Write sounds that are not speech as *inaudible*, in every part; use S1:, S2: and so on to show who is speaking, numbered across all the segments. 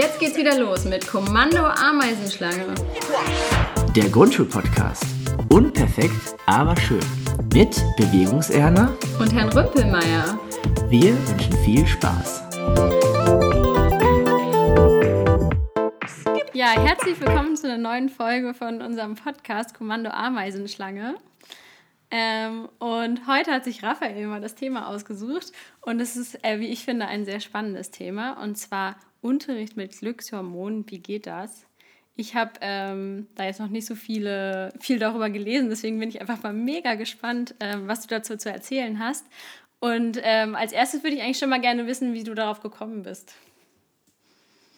S1: Jetzt geht's wieder los mit Kommando Ameisenschlange.
S2: Der Grundschulpodcast. Unperfekt, aber schön. Mit Bewegungserna
S1: und Herrn Rüppelmeier.
S2: Wir wünschen viel Spaß.
S1: Ja, herzlich willkommen zu einer neuen Folge von unserem Podcast Kommando Ameisenschlange. Ähm, und heute hat sich Raphael mal das Thema ausgesucht und es ist, äh, wie ich finde, ein sehr spannendes Thema und zwar Unterricht mit Glückshormonen. Wie geht das? Ich habe ähm, da jetzt noch nicht so viele, viel darüber gelesen, deswegen bin ich einfach mal mega gespannt, äh, was du dazu zu erzählen hast. Und ähm, als erstes würde ich eigentlich schon mal gerne wissen, wie du darauf gekommen bist.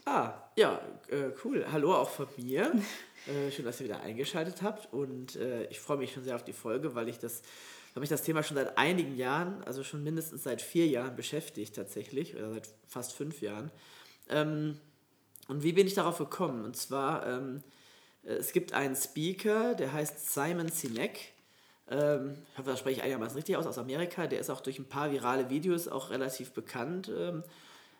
S2: Ah, ja, äh, cool. Hallo auch von mir. *laughs* Äh, schön, dass ihr wieder eingeschaltet habt und äh, ich freue mich schon sehr auf die Folge, weil ich das, weil mich das Thema schon seit einigen Jahren, also schon mindestens seit vier Jahren beschäftigt tatsächlich, oder seit fast fünf Jahren. Ähm, und wie bin ich darauf gekommen? Und zwar, ähm, äh, es gibt einen Speaker, der heißt Simon Sinek. Ähm, ich hoffe, das spreche ich einigermaßen richtig aus, aus Amerika. Der ist auch durch ein paar virale Videos auch relativ bekannt. Ähm,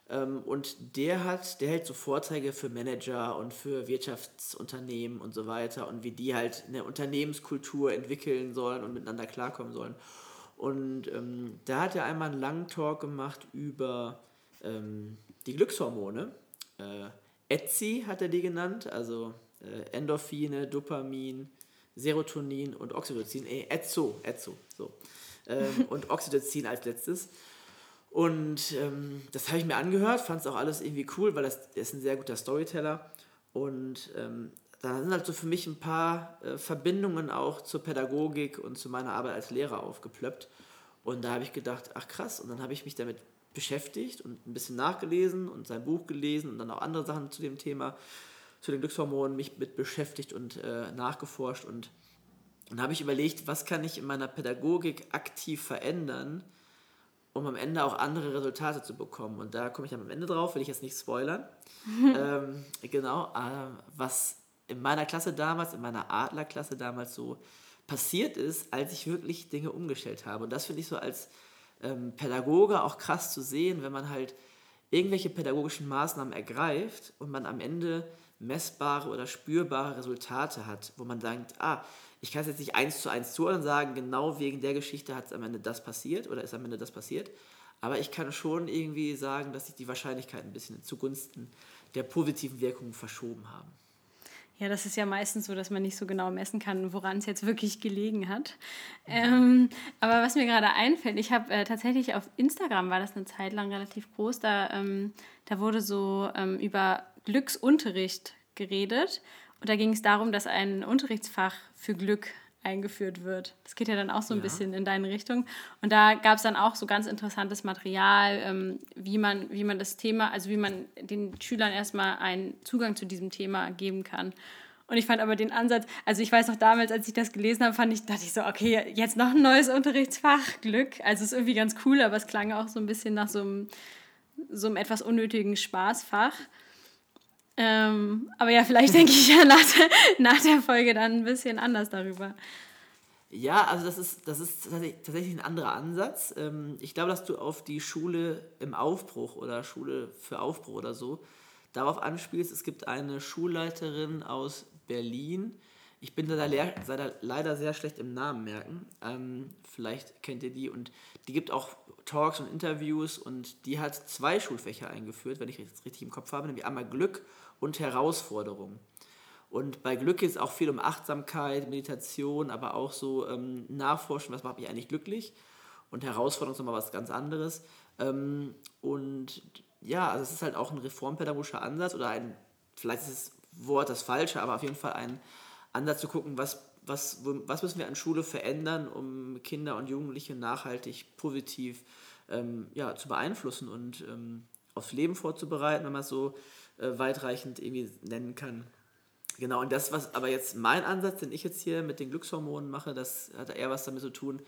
S2: ähm, und der hat, der hält so Vorträge für Manager und für Wirtschaftsunternehmen und so weiter und wie die halt eine Unternehmenskultur entwickeln sollen und miteinander klarkommen sollen. Und ähm, da hat er einmal einen langen Talk gemacht über ähm, die Glückshormone. Äh, ETSI hat er die genannt, also äh, Endorphine, Dopamin, Serotonin und Oxytocin. Äh, ETSO, ETSO, so. Ähm, *laughs* und Oxytocin als letztes. Und ähm, das habe ich mir angehört, fand es auch alles irgendwie cool, weil das, er ist ein sehr guter Storyteller. Und ähm, da sind halt so für mich ein paar äh, Verbindungen auch zur Pädagogik und zu meiner Arbeit als Lehrer aufgeplöppt. Und da habe ich gedacht, ach krass, und dann habe ich mich damit beschäftigt und ein bisschen nachgelesen und sein Buch gelesen und dann auch andere Sachen zu dem Thema, zu den Glückshormonen mich mit beschäftigt und äh, nachgeforscht. Und dann habe ich überlegt, was kann ich in meiner Pädagogik aktiv verändern, um am Ende auch andere Resultate zu bekommen. Und da komme ich dann am Ende drauf, will ich jetzt nicht spoilern. *laughs* ähm, genau, äh, was in meiner Klasse damals, in meiner Adlerklasse damals so passiert ist, als ich wirklich Dinge umgestellt habe. Und das finde ich so als ähm, Pädagoge auch krass zu sehen, wenn man halt irgendwelche pädagogischen Maßnahmen ergreift und man am Ende messbare oder spürbare Resultate hat, wo man denkt, ah, ich kann es jetzt nicht eins zu eins zuordnen und sagen, genau wegen der Geschichte hat es am Ende das passiert oder ist am Ende das passiert. Aber ich kann schon irgendwie sagen, dass sich die Wahrscheinlichkeiten ein bisschen zugunsten der positiven Wirkungen verschoben haben.
S1: Ja, das ist ja meistens so, dass man nicht so genau messen kann, woran es jetzt wirklich gelegen hat. Ähm, aber was mir gerade einfällt, ich habe äh, tatsächlich auf Instagram, war das eine Zeit lang relativ groß, da, ähm, da wurde so ähm, über Glücksunterricht geredet. Und da ging es darum, dass ein Unterrichtsfach für Glück eingeführt wird. Das geht ja dann auch so ein ja. bisschen in deine Richtung. Und da gab es dann auch so ganz interessantes Material, ähm, wie, man, wie man das Thema, also wie man den Schülern erstmal einen Zugang zu diesem Thema geben kann. Und ich fand aber den Ansatz, also ich weiß noch damals, als ich das gelesen habe, fand ich, dachte ich so, okay, jetzt noch ein neues Unterrichtsfach, Glück. Also es ist irgendwie ganz cool, aber es klang auch so ein bisschen nach so einem, so einem etwas unnötigen Spaßfach. Ähm, aber ja, vielleicht denke ich ja nach der, nach der Folge dann ein bisschen anders darüber.
S2: Ja, also das ist, das ist tatsächlich ein anderer Ansatz. Ähm, ich glaube, dass du auf die Schule im Aufbruch oder Schule für Aufbruch oder so darauf anspielst. Es gibt eine Schulleiterin aus Berlin. Ich bin da leider sehr schlecht im Namen merken. Ähm, vielleicht kennt ihr die. Und die gibt auch Talks und Interviews und die hat zwei Schulfächer eingeführt, wenn ich jetzt richtig im Kopf habe, nämlich einmal Glück und Herausforderung. Und bei Glück geht es auch viel um Achtsamkeit, Meditation, aber auch so ähm, Nachforschen, was macht mich eigentlich glücklich. Und Herausforderung ist nochmal was ganz anderes. Ähm, und ja, also es ist halt auch ein reformpädagogischer Ansatz oder ein, vielleicht ist das Wort das falsche, aber auf jeden Fall ein Ansatz zu gucken, was, was, was müssen wir an Schule verändern, um Kinder und Jugendliche nachhaltig positiv ähm, ja, zu beeinflussen und ähm, aufs Leben vorzubereiten, wenn man es so äh, weitreichend irgendwie nennen kann. Genau, und das, was aber jetzt mein Ansatz, den ich jetzt hier mit den Glückshormonen mache, das hat eher was damit zu tun,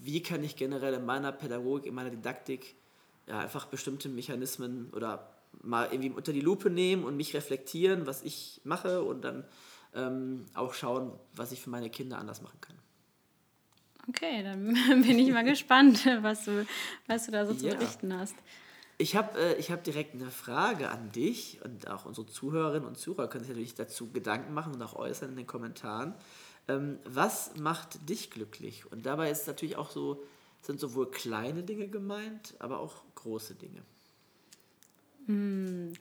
S2: wie kann ich generell in meiner Pädagogik, in meiner Didaktik ja, einfach bestimmte Mechanismen oder mal irgendwie unter die Lupe nehmen und mich reflektieren, was ich mache und dann ähm, auch schauen, was ich für meine Kinder anders machen kann.
S1: Okay, dann *laughs* bin ich mal gespannt, was du, was du da so zu ja. berichten hast.
S2: Ich habe äh, hab direkt eine Frage an dich und auch unsere Zuhörerinnen und Zuhörer können sich natürlich dazu Gedanken machen und auch äußern in den Kommentaren. Ähm, was macht dich glücklich? Und dabei ist natürlich auch so, sind sowohl kleine Dinge gemeint, aber auch große Dinge.
S1: Hm.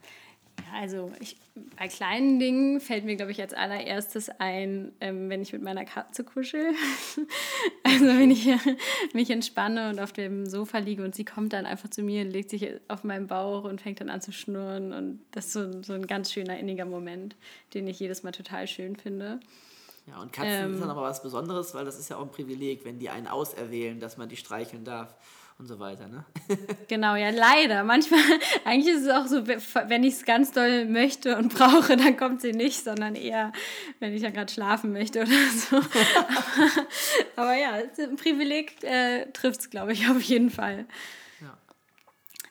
S1: Also ich, bei kleinen Dingen fällt mir, glaube ich, als allererstes ein, ähm, wenn ich mit meiner Katze kuschel. *laughs* also wenn ich mich entspanne und auf dem Sofa liege und sie kommt dann einfach zu mir und legt sich auf meinen Bauch und fängt dann an zu schnurren. Und das ist so, so ein ganz schöner, inniger Moment, den ich jedes Mal total schön finde.
S2: Ja, und Katzen ähm, sind dann aber was Besonderes, weil das ist ja auch ein Privileg, wenn die einen auserwählen, dass man die streicheln darf und so weiter. Ne? *laughs*
S1: genau, ja, leider. Manchmal, *laughs* eigentlich ist es auch so, wenn ich es ganz doll möchte und brauche, dann kommt sie nicht, sondern eher, wenn ich ja gerade schlafen möchte oder so. aber, *laughs* aber, ja, ein Privileg äh, trifft es, glaube ich, auf jeden Fall. Ja,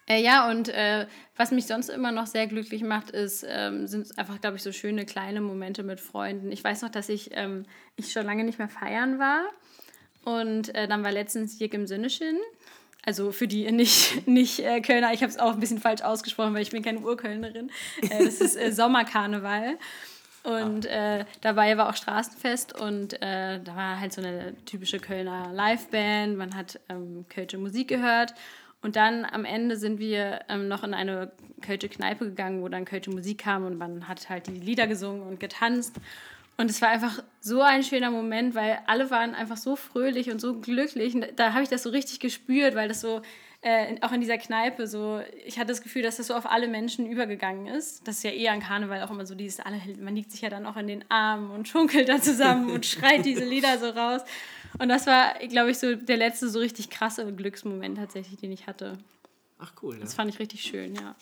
S1: äh, ja und äh, was mich sonst immer noch sehr glücklich macht, ist, ähm, sind einfach, glaube ich, so schöne kleine Momente mit Freunden. Ich weiß noch, dass ich, ähm, ich schon lange nicht mehr feiern war. Und äh, dann war letztens Jig im Sinneschin also für die nicht, *laughs* nicht äh, Kölner, ich habe es auch ein bisschen falsch ausgesprochen, weil ich bin keine Urkölnerin. Äh, das ist äh, *laughs* Sommerkarneval. Und äh, dabei war auch Straßenfest und äh, da war halt so eine typische Kölner Liveband. Man hat ähm, Kölsche Musik gehört. Und dann am Ende sind wir ähm, noch in eine Kölsche Kneipe gegangen, wo dann Kölsche Musik kam und man hat halt die Lieder gesungen und getanzt. Und es war einfach so ein schöner Moment, weil alle waren einfach so fröhlich und so glücklich. Und da habe ich das so richtig gespürt, weil das so äh, auch in dieser Kneipe so, ich hatte das Gefühl, dass das so auf alle Menschen übergegangen ist. Das ist ja eher an Karneval auch immer so dieses, alle, man liegt sich ja dann auch in den Armen und schunkelt da zusammen und *laughs* schreit diese Lieder so raus. Und das war, glaube ich, so der letzte so richtig krasse Glücksmoment tatsächlich, den ich hatte.
S2: Ach cool. Ja.
S1: Das fand ich richtig schön, ja.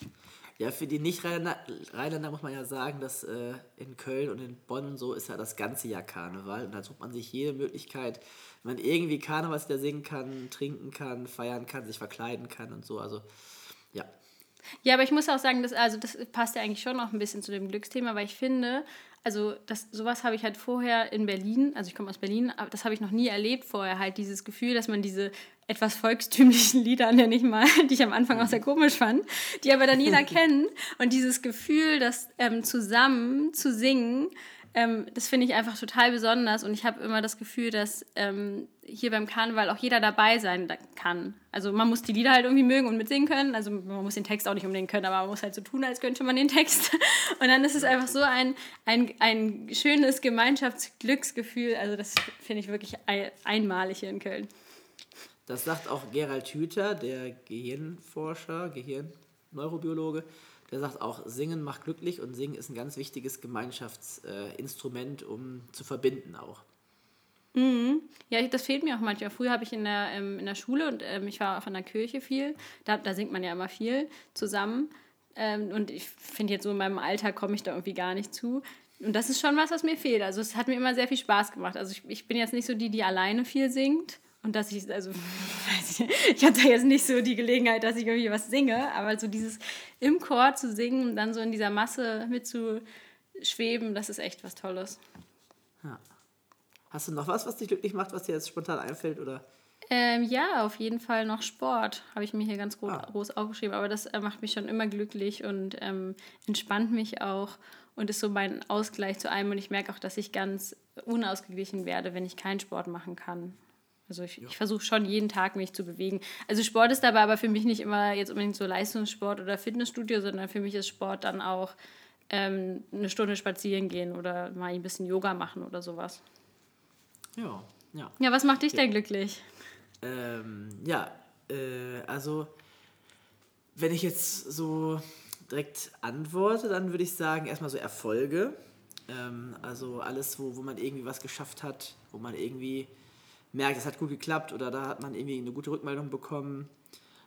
S2: Ja, für die Nicht-Rheinländer muss man ja sagen, dass äh, in Köln und in Bonn so ist ja das ganze Jahr Karneval. Und da sucht man sich jede Möglichkeit, wenn man irgendwie Karnevalslieder singen kann, trinken kann, feiern kann, sich verkleiden kann und so. Also, ja.
S1: Ja, aber ich muss auch sagen, dass, also das passt ja eigentlich schon noch ein bisschen zu dem Glücksthema, weil ich finde, also das, sowas habe ich halt vorher in Berlin, also ich komme aus Berlin, aber das habe ich noch nie erlebt vorher, halt dieses Gefühl, dass man diese etwas volkstümlichen Lieder, nenne ich mal, *laughs* die ich am Anfang auch sehr mhm. komisch fand, die aber dann jeder *laughs* kennt. Und dieses Gefühl, das ähm, zusammen zu singen, ähm, das finde ich einfach total besonders. Und ich habe immer das Gefühl, dass ähm, hier beim Karneval auch jeder dabei sein kann. Also man muss die Lieder halt irgendwie mögen und mitsingen können. Also man muss den Text auch nicht unbedingt können, aber man muss halt so tun, als könnte man den Text. *laughs* Und dann ist es einfach so ein, ein, ein schönes Gemeinschaftsglücksgefühl. Also das finde ich wirklich einmalig hier in Köln.
S2: Das sagt auch Gerald Hüther, der Gehirnforscher, Gehirnneurobiologe. Der sagt auch, Singen macht glücklich und Singen ist ein ganz wichtiges Gemeinschaftsinstrument, äh, um zu verbinden auch.
S1: Mhm. Ja, das fehlt mir auch manchmal. Früher habe ich in der, ähm, in der Schule und ähm, ich war auch in der Kirche viel. Da, da singt man ja immer viel zusammen. Ähm, und ich finde jetzt so in meinem Alltag komme ich da irgendwie gar nicht zu. Und das ist schon was, was mir fehlt. Also es hat mir immer sehr viel Spaß gemacht. Also ich, ich bin jetzt nicht so die, die alleine viel singt. Und dass ich, also, *laughs* ich hatte jetzt nicht so die Gelegenheit, dass ich irgendwie was singe, aber so dieses im Chor zu singen und dann so in dieser Masse mitzuschweben, das ist echt was Tolles.
S2: Ja. Hast du noch was, was dich glücklich macht, was dir jetzt spontan einfällt? Oder?
S1: Ähm, ja, auf jeden Fall noch Sport, habe ich mir hier ganz groß, ah. groß aufgeschrieben. Aber das äh, macht mich schon immer glücklich und ähm, entspannt mich auch und ist so mein Ausgleich zu allem. Und ich merke auch, dass ich ganz unausgeglichen werde, wenn ich keinen Sport machen kann. Also ich, ja. ich versuche schon jeden Tag mich zu bewegen. Also Sport ist dabei aber für mich nicht immer jetzt unbedingt so Leistungssport oder Fitnessstudio, sondern für mich ist Sport dann auch ähm, eine Stunde spazieren gehen oder mal ein bisschen Yoga machen oder sowas.
S2: Ja, ja.
S1: Ja, was macht dich denn glücklich?
S2: Ähm, ja, äh, also wenn ich jetzt so direkt antworte, dann würde ich sagen, erstmal so Erfolge. Ähm, also alles, wo, wo man irgendwie was geschafft hat, wo man irgendwie merkt, es hat gut geklappt oder da hat man irgendwie eine gute Rückmeldung bekommen.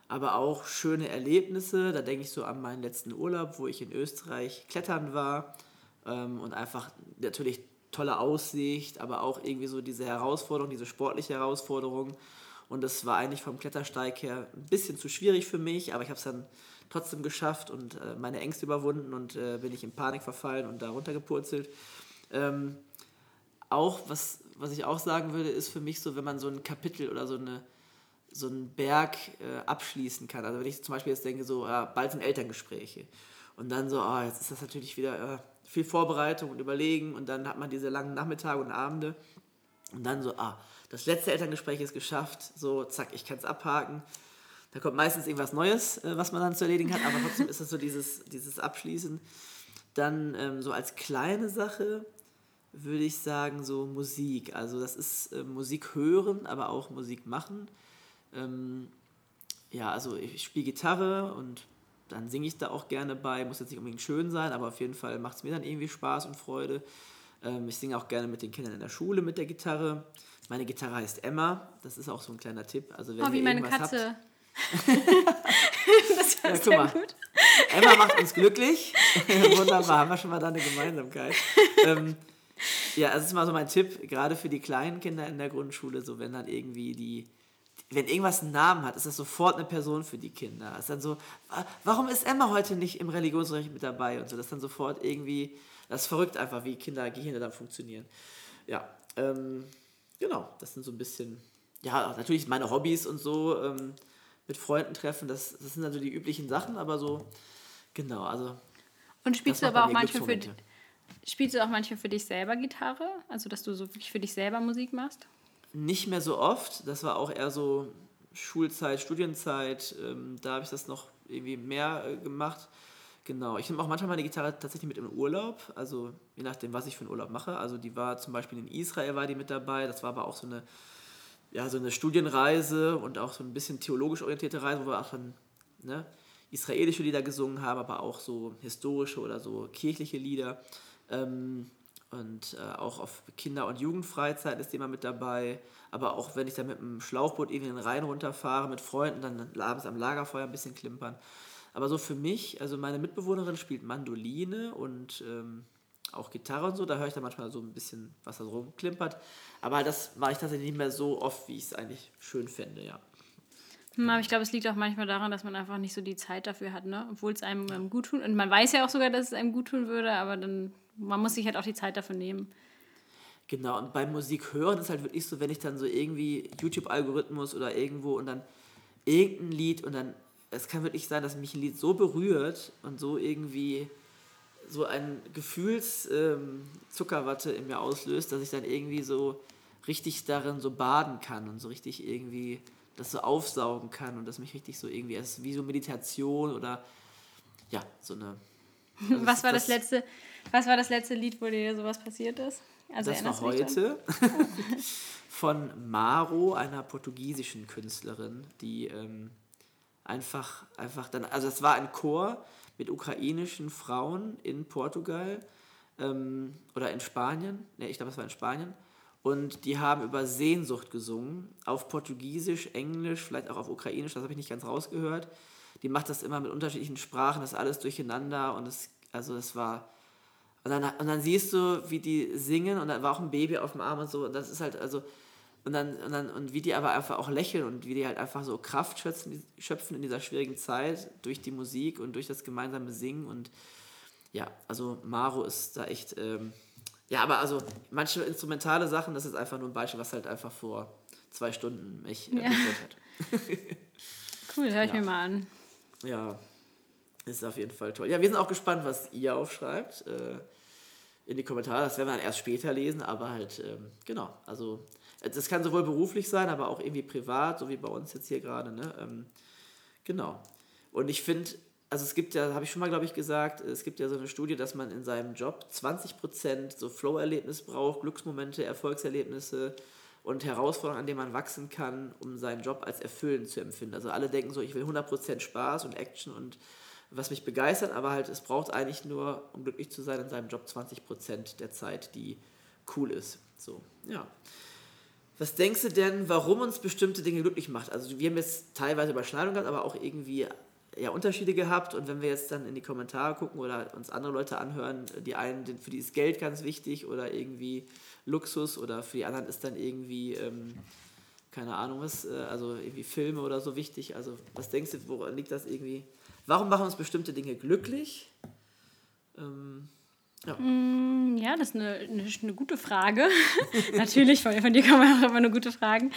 S2: Aber auch schöne Erlebnisse, da denke ich so an meinen letzten Urlaub, wo ich in Österreich klettern war ähm, und einfach natürlich tolle Aussicht, aber auch irgendwie so diese Herausforderung, diese sportliche Herausforderung. Und das war eigentlich vom Klettersteig her ein bisschen zu schwierig für mich, aber ich habe es dann trotzdem geschafft und äh, meine Ängste überwunden und äh, bin ich in Panik verfallen und da runtergepurzelt. Ähm, auch, was, was ich auch sagen würde, ist für mich so, wenn man so ein Kapitel oder so eine, so einen Berg äh, abschließen kann. Also wenn ich zum Beispiel jetzt denke, so, ja, bald sind Elterngespräche. Und dann so, oh, jetzt ist das natürlich wieder äh, viel Vorbereitung und Überlegen und dann hat man diese langen Nachmittage und Abende. Und dann so, ah, das letzte Elterngespräch ist geschafft, so, zack, ich kann es abhaken. Da kommt meistens irgendwas Neues, äh, was man dann zu erledigen hat, aber trotzdem ist das so dieses, dieses Abschließen. Dann ähm, so als kleine Sache würde ich sagen, so Musik. Also das ist äh, Musik hören, aber auch Musik machen. Ähm, ja, also ich spiele Gitarre und dann singe ich da auch gerne bei. Muss jetzt nicht unbedingt schön sein, aber auf jeden Fall macht es mir dann irgendwie Spaß und Freude. Ähm, ich singe auch gerne mit den Kindern in der Schule mit der Gitarre. Meine Gitarre heißt Emma. Das ist auch so ein kleiner Tipp. Also wenn oh, wie meine Katze. *laughs* das war ja, sehr mal. gut. Emma macht uns glücklich. *laughs* Wunderbar, haben wir schon mal da eine Gemeinsamkeit. ähm, *laughs* ja, das ist mal so mein Tipp, gerade für die kleinen Kinder in der Grundschule, so wenn dann irgendwie die, wenn irgendwas einen Namen hat, ist das sofort eine Person für die Kinder. ist dann so, warum ist Emma heute nicht im Religionsrecht mit dabei und so, das ist dann sofort irgendwie, das ist verrückt einfach, wie Kindergehirne dann funktionieren. Ja, ähm, genau, das sind so ein bisschen, ja, natürlich meine Hobbys und so, ähm, mit Freunden treffen, das, das sind also die üblichen Sachen, aber so, genau, also. Und spielst du
S1: aber auch manchmal für, Spielst du auch manchmal für dich selber Gitarre? Also, dass du so wirklich für dich selber Musik machst?
S2: Nicht mehr so oft. Das war auch eher so Schulzeit, Studienzeit. Ähm, da habe ich das noch irgendwie mehr äh, gemacht. Genau. Ich nehme auch manchmal meine Gitarre tatsächlich mit im Urlaub. Also, je nachdem, was ich für einen Urlaub mache. Also, die war zum Beispiel in Israel, war die mit dabei. Das war aber auch so eine, ja, so eine Studienreise und auch so ein bisschen theologisch orientierte Reise, wo wir auch dann ne, israelische Lieder gesungen haben, aber auch so historische oder so kirchliche Lieder. Ähm, und äh, auch auf Kinder- und Jugendfreizeit ist jemand mit dabei. Aber auch wenn ich dann mit einem Schlauchboot irgendwie den Rhein runterfahre mit Freunden, dann abends am Lagerfeuer ein bisschen klimpern. Aber so für mich, also meine Mitbewohnerin spielt Mandoline und ähm, auch Gitarre und so, da höre ich dann manchmal so ein bisschen, was da so rumklimpert. Aber das mache ich tatsächlich nicht mehr so oft, wie ich es eigentlich schön fände, ja.
S1: Hm, aber ich glaube, es liegt auch manchmal daran, dass man einfach nicht so die Zeit dafür hat, ne? Obwohl es einem, einem gut tut. Und man weiß ja auch sogar, dass es einem gut tun würde, aber dann man muss sich halt auch die Zeit dafür nehmen.
S2: Genau, und beim Musik hören ist halt wirklich so, wenn ich dann so irgendwie YouTube-Algorithmus oder irgendwo und dann irgendein Lied und dann, es kann wirklich sein, dass mich ein Lied so berührt und so irgendwie so ein Gefühlszuckerwatte ähm, in mir auslöst, dass ich dann irgendwie so richtig darin so baden kann und so richtig irgendwie das so aufsaugen kann und das mich richtig so irgendwie, es ist wie so Meditation oder ja, so eine.
S1: Also *laughs* Was war das, das letzte? Was war das letzte Lied, wo dir sowas passiert ist? Also
S2: das war heute *laughs* von Maro, einer portugiesischen Künstlerin, die ähm, einfach, einfach dann, also es war ein Chor mit ukrainischen Frauen in Portugal ähm, oder in Spanien, ne, ich glaube, es war in Spanien. Und die haben über Sehnsucht gesungen, auf Portugiesisch, Englisch, vielleicht auch auf Ukrainisch, das habe ich nicht ganz rausgehört. Die macht das immer mit unterschiedlichen Sprachen, das alles durcheinander und es, also es war und dann, und dann siehst du, wie die singen und dann war auch ein Baby auf dem Arm und so. Und das ist halt, also, und dann, und dann, und wie die aber einfach auch lächeln und wie die halt einfach so Kraft schöpfen, schöpfen in dieser schwierigen Zeit durch die Musik und durch das gemeinsame Singen. Und ja, also Maro ist da echt, ähm, ja, aber also manche instrumentale Sachen, das ist einfach nur ein Beispiel, was halt einfach vor zwei Stunden mich äh, ja. hat. *laughs*
S1: cool, höre ich ja. mir mal an.
S2: Ja, ist auf jeden Fall toll. Ja, wir sind auch gespannt, was ihr aufschreibt. Äh, in die Kommentare. Das werden wir dann erst später lesen, aber halt, ähm, genau. Also, das kann sowohl beruflich sein, aber auch irgendwie privat, so wie bei uns jetzt hier gerade. Ne? Ähm, genau. Und ich finde, also es gibt ja, habe ich schon mal, glaube ich, gesagt, es gibt ja so eine Studie, dass man in seinem Job 20% so Flow-Erlebnis braucht, Glücksmomente, Erfolgserlebnisse und Herausforderungen, an denen man wachsen kann, um seinen Job als erfüllend zu empfinden. Also alle denken so, ich will 100% Spaß und Action und was mich begeistert, aber halt, es braucht eigentlich nur, um glücklich zu sein, in seinem Job 20% der Zeit, die cool ist. So, ja. Was denkst du denn, warum uns bestimmte Dinge glücklich macht? Also wir haben jetzt teilweise Überschneidungen gehabt, aber auch irgendwie ja, Unterschiede gehabt. Und wenn wir jetzt dann in die Kommentare gucken oder uns andere Leute anhören, die einen, für die ist Geld ganz wichtig oder irgendwie Luxus oder für die anderen ist dann irgendwie, ähm, keine Ahnung was, äh, also irgendwie Filme oder so wichtig. Also was denkst du, woran liegt das irgendwie? Warum machen uns bestimmte Dinge glücklich? Ähm,
S1: ja. Mm, ja, das ist eine, eine, eine gute Frage. *laughs* Natürlich, von, von, dir man auch immer eine gute Fragen.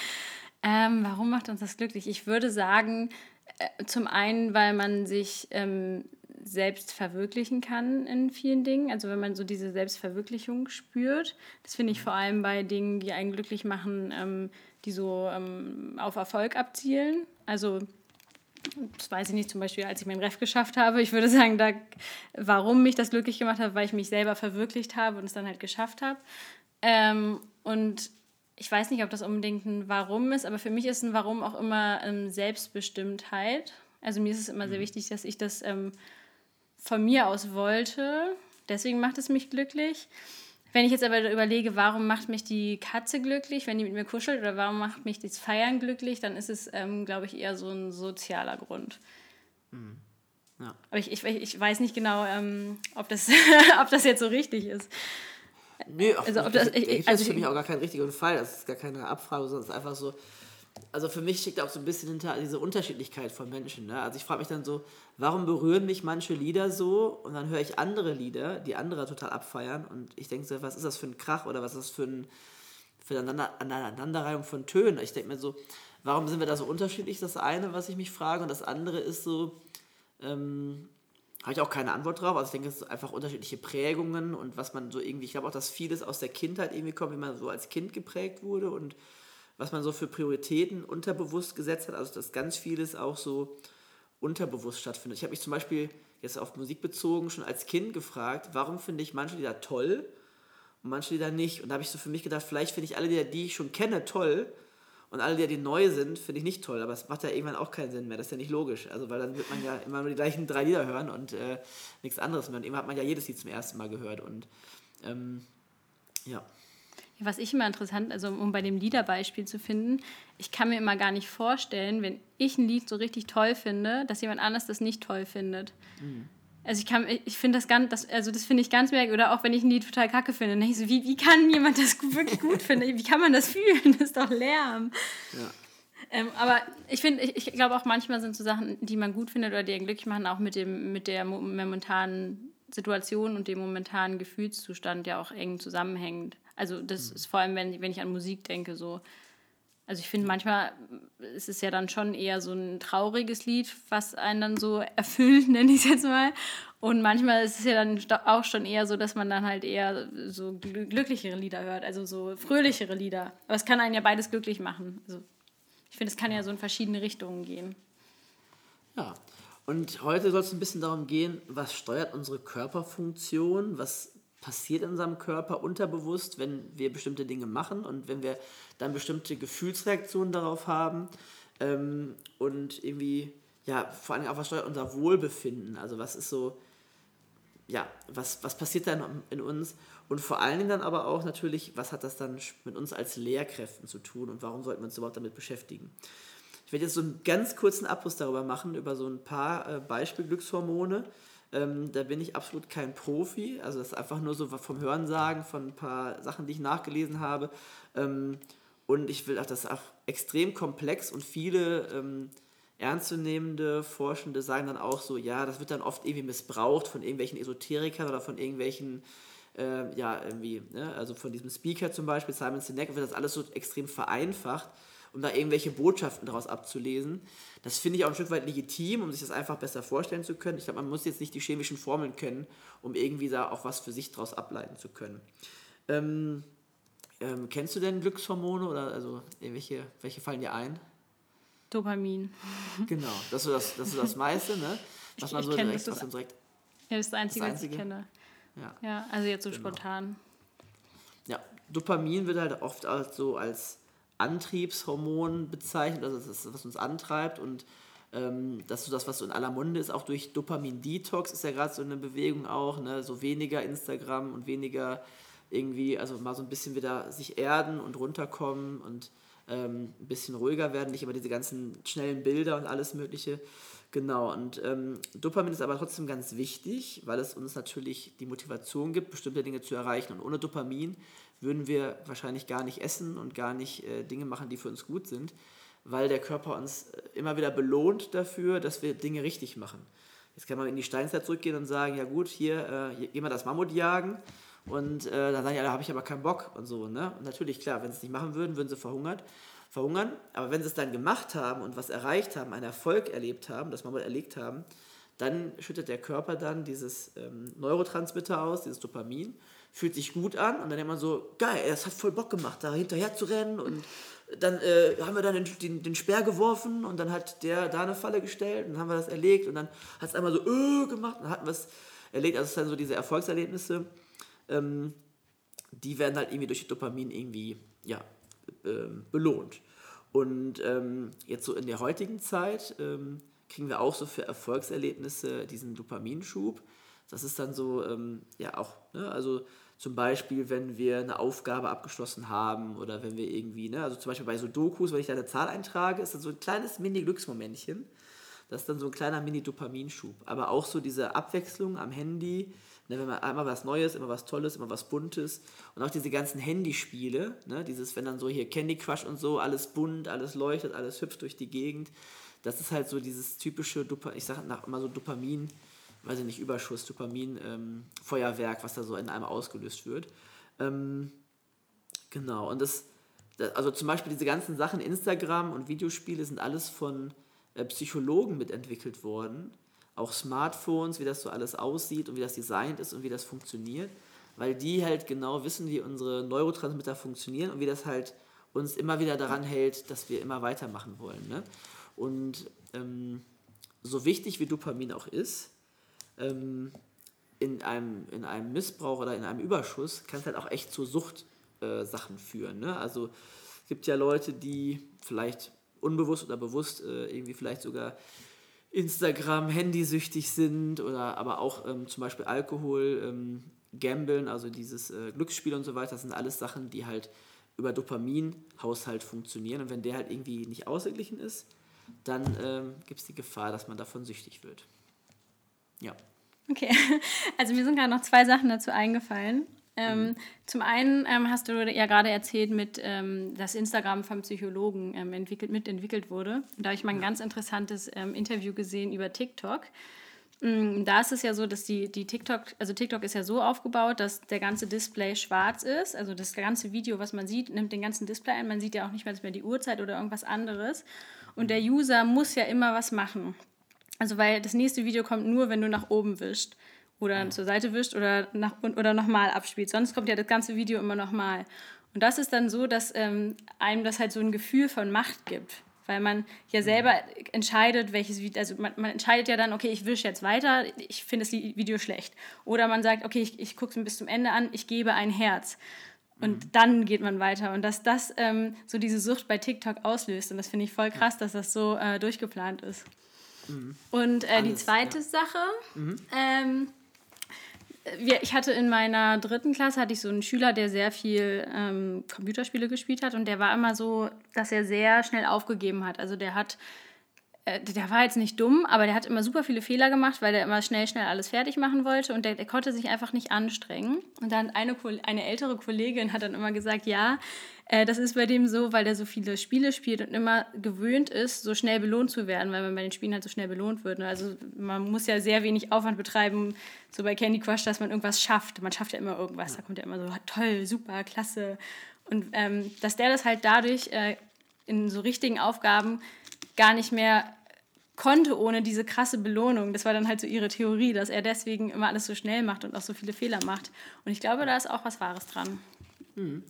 S1: Ähm, warum macht uns das glücklich? Ich würde sagen, äh, zum einen, weil man sich ähm, selbst verwirklichen kann in vielen Dingen. Also wenn man so diese Selbstverwirklichung spürt. Das finde ich vor allem bei Dingen, die einen glücklich machen, ähm, die so ähm, auf Erfolg abzielen. Also das weiß ich nicht, zum Beispiel, als ich meinen Ref geschafft habe. Ich würde sagen, da, warum mich das glücklich gemacht hat, weil ich mich selber verwirklicht habe und es dann halt geschafft habe. Ähm, und ich weiß nicht, ob das unbedingt ein Warum ist, aber für mich ist ein Warum auch immer ähm, Selbstbestimmtheit. Also mir ist es immer sehr mhm. wichtig, dass ich das ähm, von mir aus wollte. Deswegen macht es mich glücklich. Wenn ich jetzt aber überlege, warum macht mich die Katze glücklich, wenn die mit mir kuschelt, oder warum macht mich das Feiern glücklich, dann ist es, ähm, glaube ich, eher so ein sozialer Grund. Mhm. Ja. Aber ich, ich, ich weiß nicht genau, ähm, ob, das, *laughs* ob das jetzt so richtig ist.
S2: Nee, also, ob das, ich, also, das ist für mich auch gar kein richtiger Fall. Das ist gar keine Abfrage, sondern es ist einfach so, also für mich steckt auch so ein bisschen hinter diese Unterschiedlichkeit von Menschen. Ne? Also ich frage mich dann so, warum berühren mich manche Lieder so und dann höre ich andere Lieder, die andere total abfeiern und ich denke so, was ist das für ein Krach oder was ist das für, ein, für eine Aneinanderreihung von Tönen? Ich denke mir so, warum sind wir da so unterschiedlich? Das eine, was ich mich frage und das andere ist so, ähm, habe ich auch keine Antwort drauf. Also ich denke, es sind einfach unterschiedliche Prägungen und was man so irgendwie, ich glaube auch, dass vieles aus der Kindheit irgendwie kommt, wie man so als Kind geprägt wurde und was man so für Prioritäten unterbewusst gesetzt hat, also dass ganz vieles auch so unterbewusst stattfindet. Ich habe mich zum Beispiel jetzt auf Musik bezogen schon als Kind gefragt, warum finde ich manche Lieder toll und manche Lieder nicht. Und da habe ich so für mich gedacht, vielleicht finde ich alle Lieder, die ich schon kenne, toll und alle Lieder, die neu sind, finde ich nicht toll. Aber es macht ja irgendwann auch keinen Sinn mehr. Das ist ja nicht logisch. Also weil dann wird man ja immer nur die gleichen drei Lieder hören und äh, nichts anderes mehr. Und immer hat man ja jedes Lied zum ersten Mal gehört. Und ähm, ja.
S1: Was ich immer interessant, also um bei dem Liederbeispiel zu finden, ich kann mir immer gar nicht vorstellen, wenn ich ein Lied so richtig toll finde, dass jemand anders das nicht toll findet. Mhm. Also ich kann, ich finde das ganz, das, also das finde ich ganz merkwürdig. Oder auch wenn ich ein Lied total kacke finde, denke ich so, wie, wie kann jemand das wirklich gut finden? Wie kann man das fühlen? Das ist doch Lärm. Ja. Ähm, aber ich finde, ich, ich glaube auch manchmal sind so Sachen, die man gut findet oder die einen glücklich machen, auch mit dem, mit der momentanen Situation und dem momentanen Gefühlszustand ja auch eng zusammenhängend. Also das mhm. ist vor allem, wenn, wenn ich an Musik denke, so. Also ich finde manchmal ist es ja dann schon eher so ein trauriges Lied, was einen dann so *laughs* erfüllt, nenne ich es jetzt mal. Und manchmal ist es ja dann auch schon eher so, dass man dann halt eher so glücklichere Lieder hört, also so fröhlichere Lieder. Aber es kann einen ja beides glücklich machen. Also ich finde, es kann ja so in verschiedene Richtungen gehen.
S2: Ja, und heute soll es ein bisschen darum gehen, was steuert unsere Körperfunktion, was passiert in unserem Körper unterbewusst, wenn wir bestimmte Dinge machen und wenn wir dann bestimmte Gefühlsreaktionen darauf haben ähm, und irgendwie, ja, vor allem auch was steuert unser Wohlbefinden, also was ist so, ja, was, was passiert dann in uns? Und vor allen Dingen dann aber auch natürlich, was hat das dann mit uns als Lehrkräften zu tun und warum sollten wir uns überhaupt damit beschäftigen. Ich werde jetzt so einen ganz kurzen Abriss darüber machen, über so ein paar äh, Beispielglückshormone, ähm, da bin ich absolut kein Profi. Also das ist einfach nur so vom Hörensagen von ein paar Sachen, die ich nachgelesen habe. Ähm, und ich will auch, das ist auch extrem komplex und viele ähm, ernstzunehmende Forschende sagen dann auch so, ja, das wird dann oft irgendwie missbraucht von irgendwelchen Esoterikern oder von irgendwelchen, äh, ja, irgendwie, ne? also von diesem Speaker zum Beispiel, Simon Sinek, wird das alles so extrem vereinfacht um da irgendwelche Botschaften daraus abzulesen. Das finde ich auch ein Stück weit legitim, um sich das einfach besser vorstellen zu können. Ich glaube, man muss jetzt nicht die chemischen Formeln kennen, um irgendwie da auch was für sich daraus ableiten zu können. Ähm, ähm, kennst du denn Glückshormone oder also welche, welche fallen dir ein?
S1: Dopamin.
S2: Genau, das ist das, das, ist das meiste, ne? Was man so direkt,
S1: das, was man direkt. Ja, das ist das Einzige, das Einzige. was ich kenne. Ja. ja, also jetzt so genau. spontan.
S2: Ja, Dopamin wird halt oft als so als Antriebshormon bezeichnet, also das ist, was uns antreibt und ähm, das ist so das, was so in aller Munde ist, auch durch Dopamin-Detox ist ja gerade so eine Bewegung auch, ne? so weniger Instagram und weniger irgendwie, also mal so ein bisschen wieder sich erden und runterkommen und ähm, ein bisschen ruhiger werden, nicht immer diese ganzen schnellen Bilder und alles Mögliche. Genau, und ähm, Dopamin ist aber trotzdem ganz wichtig, weil es uns natürlich die Motivation gibt, bestimmte Dinge zu erreichen. Und ohne Dopamin würden wir wahrscheinlich gar nicht essen und gar nicht äh, Dinge machen, die für uns gut sind, weil der Körper uns äh, immer wieder belohnt dafür, dass wir Dinge richtig machen. Jetzt kann man in die Steinzeit zurückgehen und sagen, ja gut, hier, äh, gehen wir das Mammut jagen und äh, dann sagen ja, da habe ich aber keinen Bock und so. Ne? Und natürlich, klar, wenn sie es nicht machen würden, würden sie verhungert. verhungern. Aber wenn sie es dann gemacht haben und was erreicht haben, einen Erfolg erlebt haben, das mal erlegt haben, dann schüttet der Körper dann dieses ähm, Neurotransmitter aus, dieses Dopamin, fühlt sich gut an und dann denkt man so, geil, es hat voll Bock gemacht, da hinterher zu rennen und dann äh, haben wir dann den, den, den, Speer geworfen und dann hat der da eine Falle gestellt und dann haben wir das erlegt und dann hat es einmal so äh, gemacht und dann hatten wir es erlegt. Also es sind so diese Erfolgserlebnisse, ähm, die werden halt irgendwie durch Dopamin irgendwie ja, äh, belohnt. Und ähm, jetzt so in der heutigen Zeit ähm, kriegen wir auch so für Erfolgserlebnisse diesen Dopaminschub. Das ist dann so, ähm, ja auch, ne, also zum Beispiel, wenn wir eine Aufgabe abgeschlossen haben oder wenn wir irgendwie, ne, also zum Beispiel bei so Dokus, wenn ich da eine Zahl eintrage, ist dann so ein kleines Mini-Glücksmomentchen. Das ist dann so ein kleiner Mini-Dopaminschub. Aber auch so diese Abwechslung am Handy, ne, wenn man einmal was Neues, immer was Tolles, immer was Buntes und auch diese ganzen Handyspiele, ne, dieses, wenn dann so hier Candy Crush und so, alles bunt, alles leuchtet, alles hüpft durch die Gegend das ist halt so dieses typische, Dopa ich sage immer so Dopamin, weiß ich nicht, Überschuss, Dopamin, ähm, Feuerwerk, was da so in einem ausgelöst wird. Ähm, genau, und das, das, also zum Beispiel diese ganzen Sachen, Instagram und Videospiele sind alles von äh, Psychologen mitentwickelt worden. Auch Smartphones, wie das so alles aussieht und wie das designt ist und wie das funktioniert, weil die halt genau wissen, wie unsere Neurotransmitter funktionieren und wie das halt uns immer wieder daran hält, dass wir immer weitermachen wollen. Ne? Und ähm, so wichtig wie Dopamin auch ist, ähm, in, einem, in einem Missbrauch oder in einem Überschuss kann es halt auch echt zu Suchtsachen äh, führen. Ne? Also es gibt ja Leute, die vielleicht unbewusst oder bewusst äh, irgendwie vielleicht sogar Instagram, Handysüchtig sind oder aber auch ähm, zum Beispiel Alkohol, ähm, Gambeln, also dieses äh, Glücksspiel und so weiter, das sind alles Sachen, die halt über Dopaminhaushalt funktionieren. Und wenn der halt irgendwie nicht ausgeglichen ist, dann ähm, gibt es die Gefahr, dass man davon süchtig wird. Ja.
S1: Okay, *laughs* also mir sind gerade noch zwei Sachen dazu eingefallen. Ähm, mhm. Zum einen ähm, hast du ja gerade erzählt, mit, ähm, dass Instagram vom Psychologen ähm, entwickelt, mitentwickelt wurde. Da habe ich mal ein ganz interessantes ähm, Interview gesehen über TikTok. Mm, da ist es ja so, dass die, die TikTok, also TikTok ist ja so aufgebaut, dass der ganze Display schwarz ist. Also das ganze Video, was man sieht, nimmt den ganzen Display ein. Man sieht ja auch nicht mehr die Uhrzeit oder irgendwas anderes. Und der User muss ja immer was machen. Also weil das nächste Video kommt nur, wenn du nach oben wischst oder ja. zur Seite wischt oder, nach, oder nochmal abspielt. Sonst kommt ja das ganze Video immer nochmal. Und das ist dann so, dass ähm, einem das halt so ein Gefühl von Macht gibt. Weil man ja selber entscheidet, welches Video, also man, man entscheidet ja dann, okay, ich wische jetzt weiter, ich finde das Video schlecht. Oder man sagt, okay, ich, ich gucke es mir bis zum Ende an, ich gebe ein Herz. Und mhm. dann geht man weiter. Und dass das ähm, so diese Sucht bei TikTok auslöst. Und das finde ich voll krass, dass das so äh, durchgeplant ist. Mhm. Und äh, die zweite ja. Sache, mhm. ähm, wir, ich hatte in meiner dritten Klasse hatte ich so einen Schüler, der sehr viel ähm, Computerspiele gespielt hat und der war immer so, dass er sehr schnell aufgegeben hat. Also der hat der war jetzt nicht dumm, aber der hat immer super viele Fehler gemacht, weil er immer schnell, schnell alles fertig machen wollte und der, der konnte sich einfach nicht anstrengen. Und dann eine, eine ältere Kollegin hat dann immer gesagt, ja, äh, das ist bei dem so, weil der so viele Spiele spielt und immer gewöhnt ist, so schnell belohnt zu werden, weil man bei den Spielen halt so schnell belohnt wird. Ne? Also man muss ja sehr wenig Aufwand betreiben, so bei Candy Crush, dass man irgendwas schafft. Man schafft ja immer irgendwas, da kommt ja immer so, toll, super, klasse. Und ähm, dass der das halt dadurch äh, in so richtigen Aufgaben gar nicht mehr konnte ohne diese krasse Belohnung. Das war dann halt so ihre Theorie, dass er deswegen immer alles so schnell macht und auch so viele Fehler macht. Und ich glaube, da ist auch was Wahres dran.
S2: Mhm.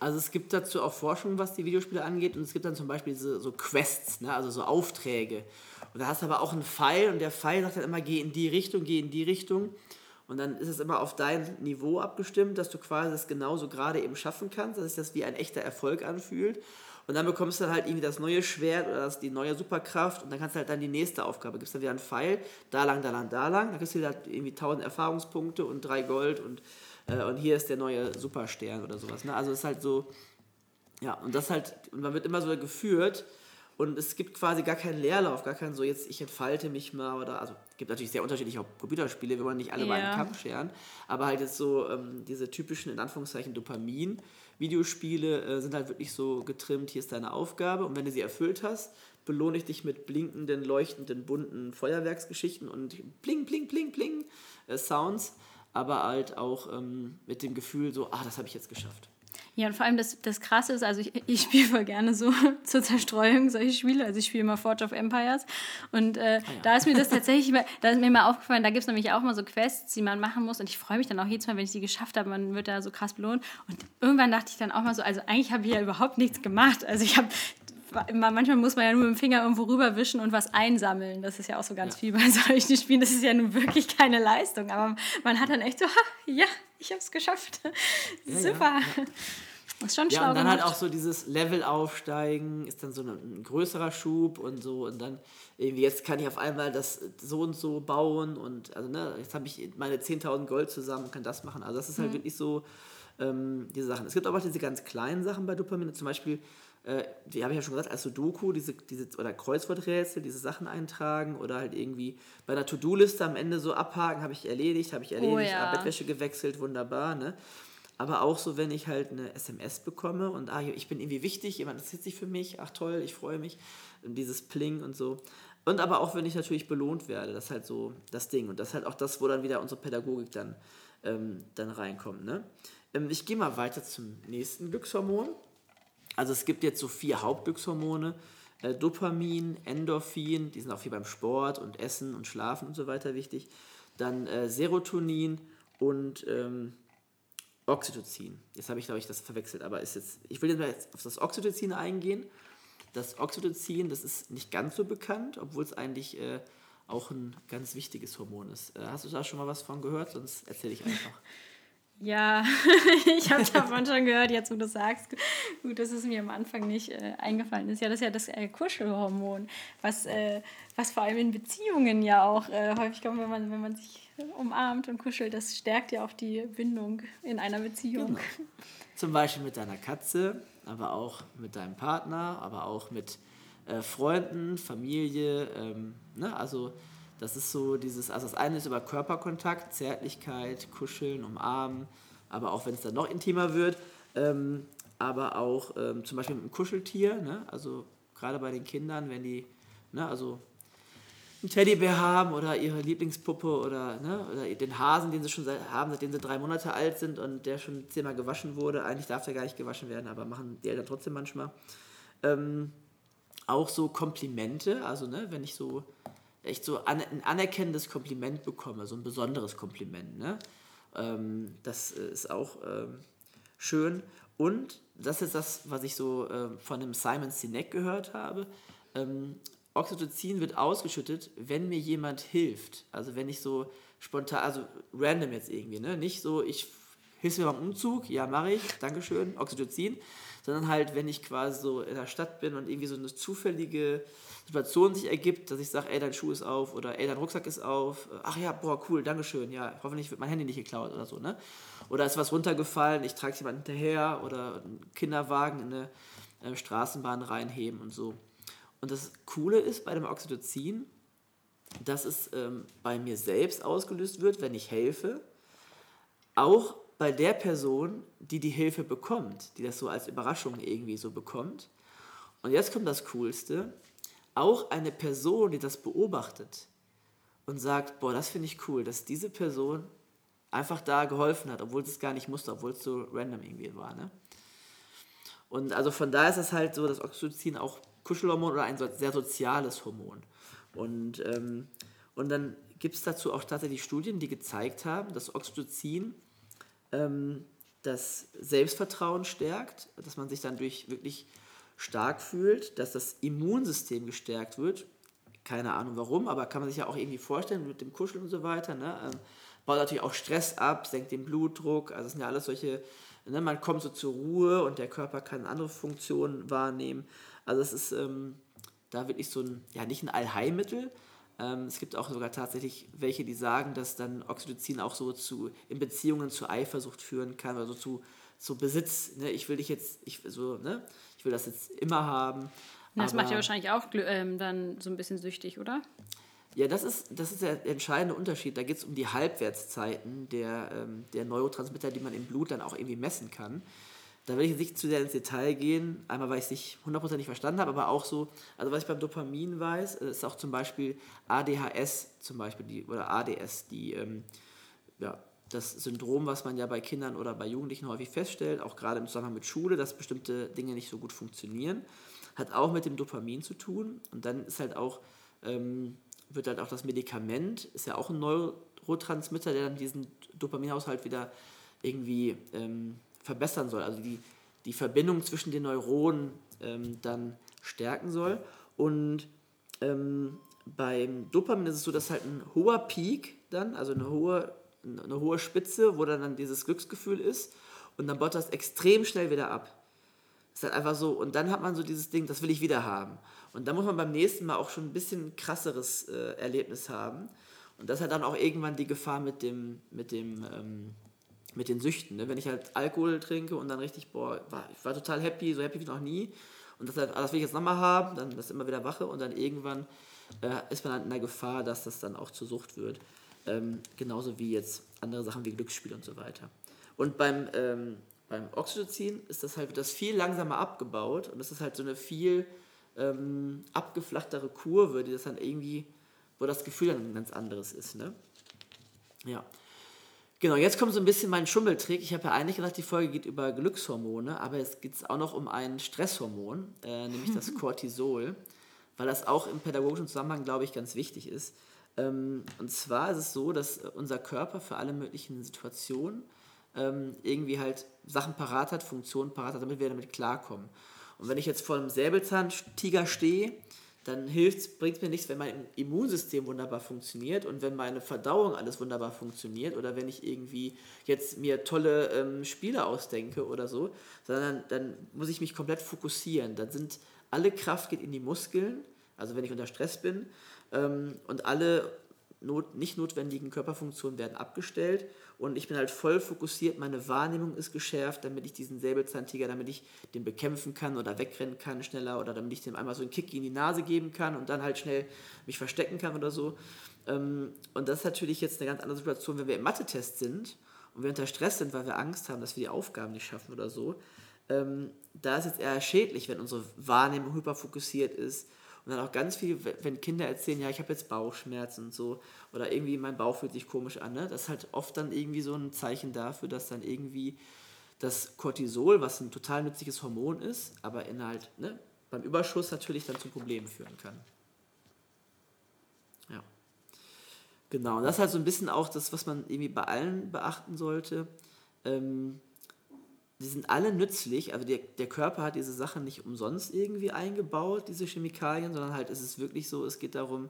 S2: Also es gibt dazu auch Forschung, was die Videospiele angeht. Und es gibt dann zum Beispiel diese, so Quests, ne? also so Aufträge. Und da hast du aber auch einen Pfeil und der Pfeil sagt dann immer, geh in die Richtung, geh in die Richtung. Und dann ist es immer auf dein Niveau abgestimmt, dass du quasi das genauso gerade eben schaffen kannst, dass sich das wie ein echter Erfolg anfühlt. Und dann bekommst du halt irgendwie das neue Schwert oder das, die neue Superkraft und dann kannst du halt dann die nächste Aufgabe. Gibst dann wieder einen Pfeil, da lang, da lang, da lang. Dann kriegst du wieder irgendwie 1000 Erfahrungspunkte und drei Gold und, äh, und hier ist der neue Superstern oder sowas. Ne? Also es ist halt so, ja, und das halt, und man wird immer so geführt und es gibt quasi gar keinen Leerlauf, gar keinen so, jetzt ich entfalte mich mal oder, also es gibt natürlich sehr unterschiedliche Computerspiele, wir wollen nicht alle ja. mal einen Kampf scheren, aber halt jetzt so ähm, diese typischen, in Anführungszeichen, Dopamin- Videospiele äh, sind halt wirklich so getrimmt, hier ist deine Aufgabe und wenn du sie erfüllt hast, belohne ich dich mit blinkenden, leuchtenden, bunten Feuerwerksgeschichten und bling, bling, bling, bling äh, Sounds, aber halt auch ähm, mit dem Gefühl so, ah, das habe ich jetzt geschafft.
S1: Ja, und vor allem das, das Krasse ist, also ich, ich spiele voll gerne so *laughs* zur Zerstreuung solche Spiele. Also ich spiele immer Forge of Empires. Und äh, ah, ja. da ist mir das tatsächlich, da ist mir mal aufgefallen, da gibt es nämlich auch mal so Quests, die man machen muss. Und ich freue mich dann auch jedes Mal, wenn ich die geschafft habe. Man wird da so krass belohnt. Und irgendwann dachte ich dann auch mal so, also eigentlich habe ich ja überhaupt nichts gemacht. Also ich habe manchmal muss man ja nur mit dem Finger irgendwo rüberwischen und was einsammeln. Das ist ja auch so ganz ja. viel bei *laughs* solchen Spielen. Das ist ja nun wirklich keine Leistung. Aber man hat dann echt so, ha, *laughs* ja, ich habe es geschafft. *laughs* Ja, Super. Ja,
S2: das ist schon schlau. Ja, und dann halt gemacht. halt auch so dieses Level aufsteigen, ist dann so ein, ein, größerer Schub und so. Und dann irgendwie, jetzt kann ich auf einmal das so und so bauen und also, ne, jetzt habe ich meine 10.000 Gold zusammen und kann das machen. Also, das ist halt mhm. wirklich so ähm, diese Sachen. Es gibt aber auch diese ganz kleinen Sachen bei Dopamin, zum Beispiel äh, die habe ich ja schon gesagt, als Sudoku, diese, diese, oder Kreuzworträtsel, diese Sachen eintragen oder halt irgendwie bei einer To-Do-Liste am Ende so abhaken, habe ich erledigt, habe ich oh erledigt, oh, ja. Bettwäsche gewechselt, wunderbar, ne? Aber auch so, wenn ich halt eine SMS bekomme und ah, ich bin irgendwie wichtig, jemand interessiert sich für mich, ach toll, ich freue mich, und dieses Pling und so. Und aber auch, wenn ich natürlich belohnt werde, das ist halt so das Ding. Und das ist halt auch das, wo dann wieder unsere Pädagogik dann, ähm, dann reinkommt. Ne? Ähm, ich gehe mal weiter zum nächsten Glückshormon. Also es gibt jetzt so vier Hauptglückshormone. Äh, Dopamin, Endorphin, die sind auch viel beim Sport und Essen und Schlafen und so weiter wichtig. Dann äh, Serotonin und ähm, Oxytocin. Jetzt habe ich, glaube ich, das verwechselt, aber ist jetzt, ich will jetzt auf das Oxytocin eingehen. Das Oxytocin, das ist nicht ganz so bekannt, obwohl es eigentlich äh, auch ein ganz wichtiges Hormon ist. Äh, hast du da schon mal was von gehört? Sonst erzähle ich einfach. *laughs*
S1: Ja, *laughs* ich habe davon schon gehört, jetzt wo du sagst. Gut, dass es mir am Anfang nicht äh, eingefallen ist. Ja, das ist ja das äh, Kuschelhormon, was, äh, was vor allem in Beziehungen ja auch äh, häufig kommt, wenn man, wenn man sich umarmt und kuschelt. Das stärkt ja auch die Bindung in einer Beziehung. Genau.
S2: Zum Beispiel mit deiner Katze, aber auch mit deinem Partner, aber auch mit äh, Freunden, Familie. Ähm, ne? Also das ist so dieses, also das eine ist über Körperkontakt, Zärtlichkeit, Kuscheln, Umarmen, aber auch wenn es dann noch intimer wird, ähm, aber auch ähm, zum Beispiel mit einem Kuscheltier, ne? also gerade bei den Kindern, wenn die, ne, also einen Teddybär haben oder ihre Lieblingspuppe oder, ne, oder den Hasen, den sie schon seit, haben, seitdem sie drei Monate alt sind und der schon zehnmal gewaschen wurde. Eigentlich darf der gar nicht gewaschen werden, aber machen die Eltern trotzdem manchmal. Ähm, auch so Komplimente, also ne, wenn ich so echt so an, ein anerkennendes Kompliment bekomme, so ein besonderes Kompliment. Ne? Ähm, das ist auch ähm, schön. Und das ist das, was ich so äh, von dem Simon Sinek gehört habe. Ähm, Oxytocin wird ausgeschüttet, wenn mir jemand hilft. Also wenn ich so spontan, also random jetzt irgendwie, ne? Nicht so, ich hilfst mir beim Umzug, ja mache ich, Dankeschön, Oxytocin, sondern halt, wenn ich quasi so in der Stadt bin und irgendwie so eine zufällige Situation sich ergibt, dass ich sage, ey, dein Schuh ist auf oder ey, dein Rucksack ist auf, ach ja, boah, cool, Dankeschön, ja, hoffentlich wird mein Handy nicht geklaut oder so, ne? Oder ist was runtergefallen, ich trage es jemand hinterher oder einen Kinderwagen in eine äh, Straßenbahn reinheben und so. Und das Coole ist bei dem Oxytocin, dass es ähm, bei mir selbst ausgelöst wird, wenn ich helfe, auch bei der Person, die die Hilfe bekommt, die das so als Überraschung irgendwie so bekommt. Und jetzt kommt das Coolste auch eine Person, die das beobachtet und sagt, boah, das finde ich cool, dass diese Person einfach da geholfen hat, obwohl es gar nicht musste, obwohl es so random irgendwie war. Ne? Und also von da ist es halt so, dass Oxytocin auch Kuschelhormon oder ein sehr soziales Hormon. Und, ähm, und dann gibt es dazu auch tatsächlich Studien, die gezeigt haben, dass Oxytocin ähm, das Selbstvertrauen stärkt, dass man sich dann durch wirklich stark fühlt, dass das Immunsystem gestärkt wird. Keine Ahnung warum, aber kann man sich ja auch irgendwie vorstellen mit dem Kuscheln und so weiter. Ne? Ähm, baut natürlich auch Stress ab, senkt den Blutdruck. Also es sind ja alles solche, ne? man kommt so zur Ruhe und der Körper kann andere Funktionen wahrnehmen. Also es ist ähm, da wirklich so ein, ja nicht ein Allheilmittel. Ähm, es gibt auch sogar tatsächlich welche, die sagen, dass dann Oxytocin auch so zu, in Beziehungen zu Eifersucht führen kann, also zu, zu Besitz. Ne? Ich will dich jetzt, ich, so, ne? ich will das jetzt immer haben.
S1: Das macht ja wahrscheinlich auch ähm, dann so ein bisschen süchtig, oder?
S2: Ja, das ist, das ist der entscheidende Unterschied. Da geht es um die Halbwertszeiten der, ähm, der Neurotransmitter, die man im Blut dann auch irgendwie messen kann. Da will ich jetzt nicht zu sehr ins Detail gehen, einmal weil ich es nicht hundertprozentig verstanden habe, aber auch so, also was ich beim Dopamin weiß, äh, ist auch zum Beispiel ADHS zum Beispiel, die, oder ADS, die, ähm, ja, das Syndrom, was man ja bei Kindern oder bei Jugendlichen häufig feststellt, auch gerade im Zusammenhang mit Schule, dass bestimmte Dinge nicht so gut funktionieren, hat auch mit dem Dopamin zu tun. Und dann ist halt auch, ähm, wird halt auch das Medikament, ist ja auch ein Neurotransmitter, der dann diesen Dopaminhaushalt wieder irgendwie ähm, verbessern soll. Also die, die Verbindung zwischen den Neuronen ähm, dann stärken soll. Und ähm, beim Dopamin ist es so, dass halt ein hoher Peak dann, also eine hohe, eine hohe Spitze, wo dann, dann dieses Glücksgefühl ist und dann baut das extrem schnell wieder ab. Das ist halt einfach so, und dann hat man so dieses Ding, das will ich wieder haben. Und dann muss man beim nächsten Mal auch schon ein bisschen krasseres äh, Erlebnis haben. Und das hat dann auch irgendwann die Gefahr mit dem, mit dem, ähm, mit den Süchten. Ne? Wenn ich halt Alkohol trinke und dann richtig, boah, war, ich war total happy, so happy wie noch nie. Und das, das will ich jetzt nochmal haben, dann das immer wieder wache und dann irgendwann äh, ist man halt in der Gefahr, dass das dann auch zur Sucht wird. Ähm, genauso wie jetzt andere Sachen wie Glücksspiel und so weiter. Und beim, ähm, beim Oxytocin ist das halt das viel langsamer abgebaut und das ist halt so eine viel ähm, abgeflachtere Kurve, die das dann irgendwie, wo das Gefühl dann ein ganz anderes ist. Ne? Ja. Genau, jetzt kommt so ein bisschen mein Schummeltrick. Ich habe ja eigentlich gedacht, die Folge geht über Glückshormone, aber es geht auch noch um ein Stresshormon, äh, nämlich das *laughs* Cortisol, weil das auch im pädagogischen Zusammenhang, glaube ich, ganz wichtig ist. Ähm, und zwar ist es so, dass unser Körper für alle möglichen Situationen ähm, irgendwie halt Sachen parat hat, Funktionen parat hat, damit wir damit klarkommen. Und wenn ich jetzt vor einem Säbelzahntiger stehe, dann bringt es mir nichts, wenn mein Immunsystem wunderbar funktioniert und wenn meine Verdauung alles wunderbar funktioniert oder wenn ich irgendwie jetzt mir tolle ähm, Spiele ausdenke oder so, sondern dann muss ich mich komplett fokussieren. Dann sind alle Kraft geht in die Muskeln, also wenn ich unter Stress bin, ähm, und alle not, nicht notwendigen Körperfunktionen werden abgestellt und ich bin halt voll fokussiert, meine Wahrnehmung ist geschärft, damit ich diesen Säbelzahntiger, damit ich den bekämpfen kann oder wegrennen kann schneller oder damit ich dem einmal so einen Kick in die Nase geben kann und dann halt schnell mich verstecken kann oder so. Ähm, und das ist natürlich jetzt eine ganz andere Situation, wenn wir im Mathe-Test sind und wir unter Stress sind, weil wir Angst haben, dass wir die Aufgaben nicht schaffen oder so. Ähm, da ist es eher schädlich, wenn unsere Wahrnehmung hyperfokussiert ist und dann auch ganz viel, wenn Kinder erzählen, ja, ich habe jetzt Bauchschmerzen und so, oder irgendwie mein Bauch fühlt sich komisch an, ne? das ist halt oft dann irgendwie so ein Zeichen dafür, dass dann irgendwie das Cortisol, was ein total nützliches Hormon ist, aber in halt, ne, beim Überschuss natürlich dann zu Problemen führen kann. Ja. Genau, und das ist halt so ein bisschen auch das, was man irgendwie bei allen beachten sollte. Ähm, die sind alle nützlich. Also der, der Körper hat diese Sachen nicht umsonst irgendwie eingebaut, diese Chemikalien, sondern halt ist es wirklich so, es geht darum,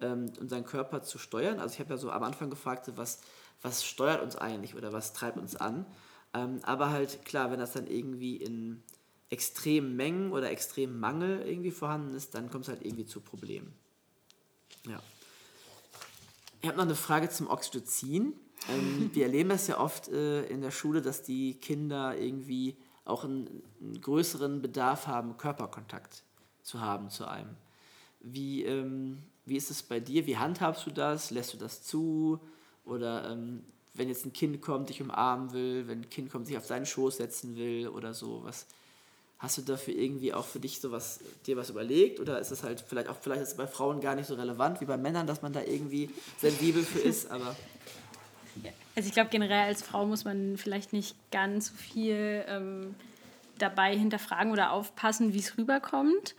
S2: ähm, unseren Körper zu steuern. Also ich habe ja so am Anfang gefragt, was, was steuert uns eigentlich oder was treibt uns an. Ähm, aber halt klar, wenn das dann irgendwie in extremen Mengen oder extremen Mangel irgendwie vorhanden ist, dann kommt es halt irgendwie zu Problemen. Ja. Ich habe noch eine Frage zum Oxytocin. Ähm, wir erleben das ja oft äh, in der Schule, dass die Kinder irgendwie auch einen, einen, größeren Bedarf haben, Körperkontakt zu haben zu einem. Wie, ähm, wie ist es bei dir? Wie handhabst du das? Lässt du das zu? Oder ähm, wenn jetzt ein Kind kommt, dich umarmen will, wenn ein Kind kommt, sich auf seinen Schoß setzen will oder so, was hast du dafür irgendwie auch für dich sowas, dir was überlegt? Oder ist es halt vielleicht auch, vielleicht ist es bei Frauen gar nicht so relevant wie bei Männern, dass man da irgendwie sensibel für ist, aber
S1: also ich glaube generell als Frau muss man vielleicht nicht ganz so viel ähm, dabei hinterfragen oder aufpassen, wie es rüberkommt.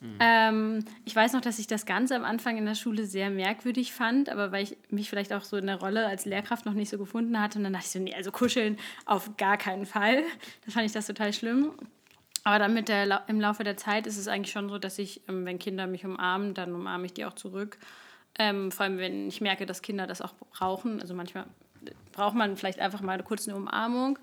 S1: Mhm. Ähm, ich weiß noch, dass ich das Ganze am Anfang in der Schule sehr merkwürdig fand, aber weil ich mich vielleicht auch so in der Rolle als Lehrkraft noch nicht so gefunden hatte. Und dann dachte ich so, nee, also kuscheln auf gar keinen Fall. Da fand ich das total schlimm. Aber dann mit der, im Laufe der Zeit ist es eigentlich schon so, dass ich, ähm, wenn Kinder mich umarmen, dann umarme ich die auch zurück. Ähm, vor allem, wenn ich merke, dass Kinder das auch brauchen. Also manchmal braucht man vielleicht einfach mal eine kurze Umarmung.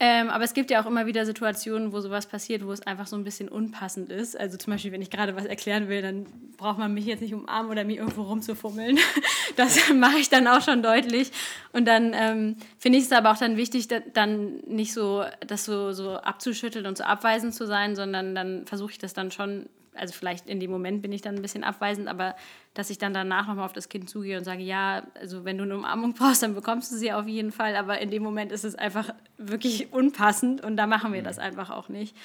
S1: Ähm, aber es gibt ja auch immer wieder Situationen, wo sowas passiert, wo es einfach so ein bisschen unpassend ist. Also zum Beispiel, wenn ich gerade was erklären will, dann braucht man mich jetzt nicht umarmen oder mir irgendwo rumzufummeln. *laughs* Das mache ich dann auch schon deutlich. Und dann ähm, finde ich es aber auch dann wichtig, da, dann nicht so das so, so abzuschütteln und so abweisend zu sein, sondern dann versuche ich das dann schon also vielleicht in dem Moment bin ich dann ein bisschen abweisend, aber dass ich dann danach nochmal auf das Kind zugehe und sage, ja, also wenn du eine Umarmung *laughs* brauchst, dann bekommst du sie auf jeden Fall, aber in dem Moment ist es einfach wirklich unpassend und da machen wir das mhm. einfach auch nicht.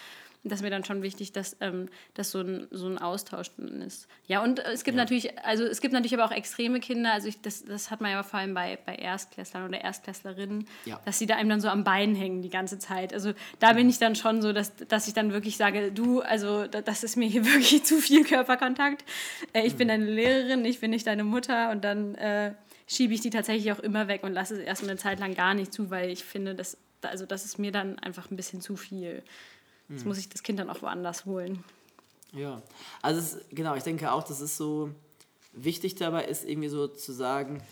S1: Das ist mir dann schon wichtig, dass, ähm, dass so, ein, so ein Austausch ist. Ja, und es gibt ja. natürlich, also es gibt natürlich aber auch extreme Kinder, also ich, das, das hat man ja vor allem bei, bei Erstklässlern oder Erstklässlerinnen, ja. dass sie da einem dann so am Bein hängen die ganze Zeit. Also da bin ich dann schon so, dass, dass ich dann wirklich sage, du, also das ist mir hier *laughs* wirklich zu viel Körperkontakt. Äh, ich mhm. bin deine Lehrerin, ich bin nicht deine Mutter und dann äh, schiebe ich die tatsächlich auch immer weg und lasse es erstmal eine Zeit lang gar nicht zu, weil ich finde, dass, also das ist mir dann einfach ein bisschen zu viel. Jetzt mhm. muss ich das Kind dann auch woanders holen.
S2: Ja, also es, genau, ich denke auch, das ist so wichtig dabei ist irgendwie so zu sagen,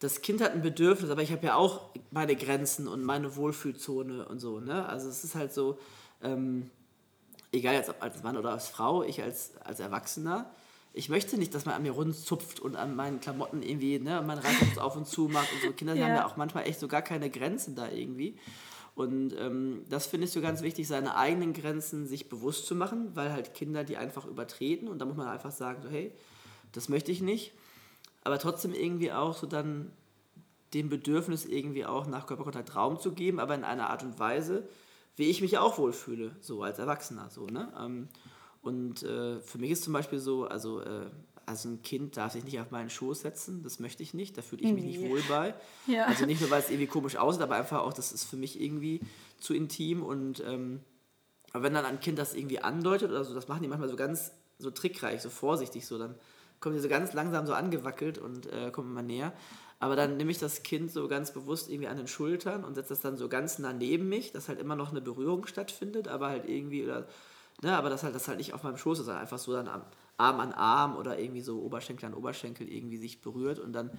S2: das Kind hat ein Bedürfnis, aber ich habe ja auch meine Grenzen und meine Wohlfühlzone und so. Ne? Also es ist halt so, ähm, egal jetzt ob als Mann oder als Frau, ich als, als Erwachsener, ich möchte nicht, dass man an mir rundzupft und an meinen Klamotten irgendwie, ne, mein Reißverschluss auf und zu macht und so. Kinder *laughs* ja. haben ja auch manchmal echt so gar keine Grenzen da irgendwie. Und ähm, das finde ich so ganz wichtig, seine eigenen Grenzen sich bewusst zu machen, weil halt Kinder die einfach übertreten und da muss man einfach sagen, so, hey, das möchte ich nicht. Aber trotzdem irgendwie auch so dann dem Bedürfnis irgendwie auch nach Körperkontakt Raum zu geben, aber in einer Art und Weise, wie ich mich auch wohlfühle, so als Erwachsener. So, ne? Ähm, und äh, für mich ist zum Beispiel so, also, äh, also ein Kind darf sich nicht auf meinen Schoß setzen, das möchte ich nicht, da fühle ich mich nee. nicht wohl bei. *laughs* Ja. Also nicht nur, weil es irgendwie komisch aussieht, aber einfach auch, das ist für mich irgendwie zu intim und ähm, aber wenn dann ein Kind das irgendwie andeutet oder so, das machen die manchmal so ganz so trickreich, so vorsichtig, so dann kommen die so ganz langsam so angewackelt und äh, kommen immer näher. Aber dann nehme ich das Kind so ganz bewusst irgendwie an den Schultern und setze das dann so ganz nah neben mich, dass halt immer noch eine Berührung stattfindet, aber halt irgendwie, oder, ne, aber das halt, das halt nicht auf meinem Schoß ist, sondern einfach so dann am, Arm an Arm oder irgendwie so Oberschenkel an Oberschenkel irgendwie sich berührt und dann,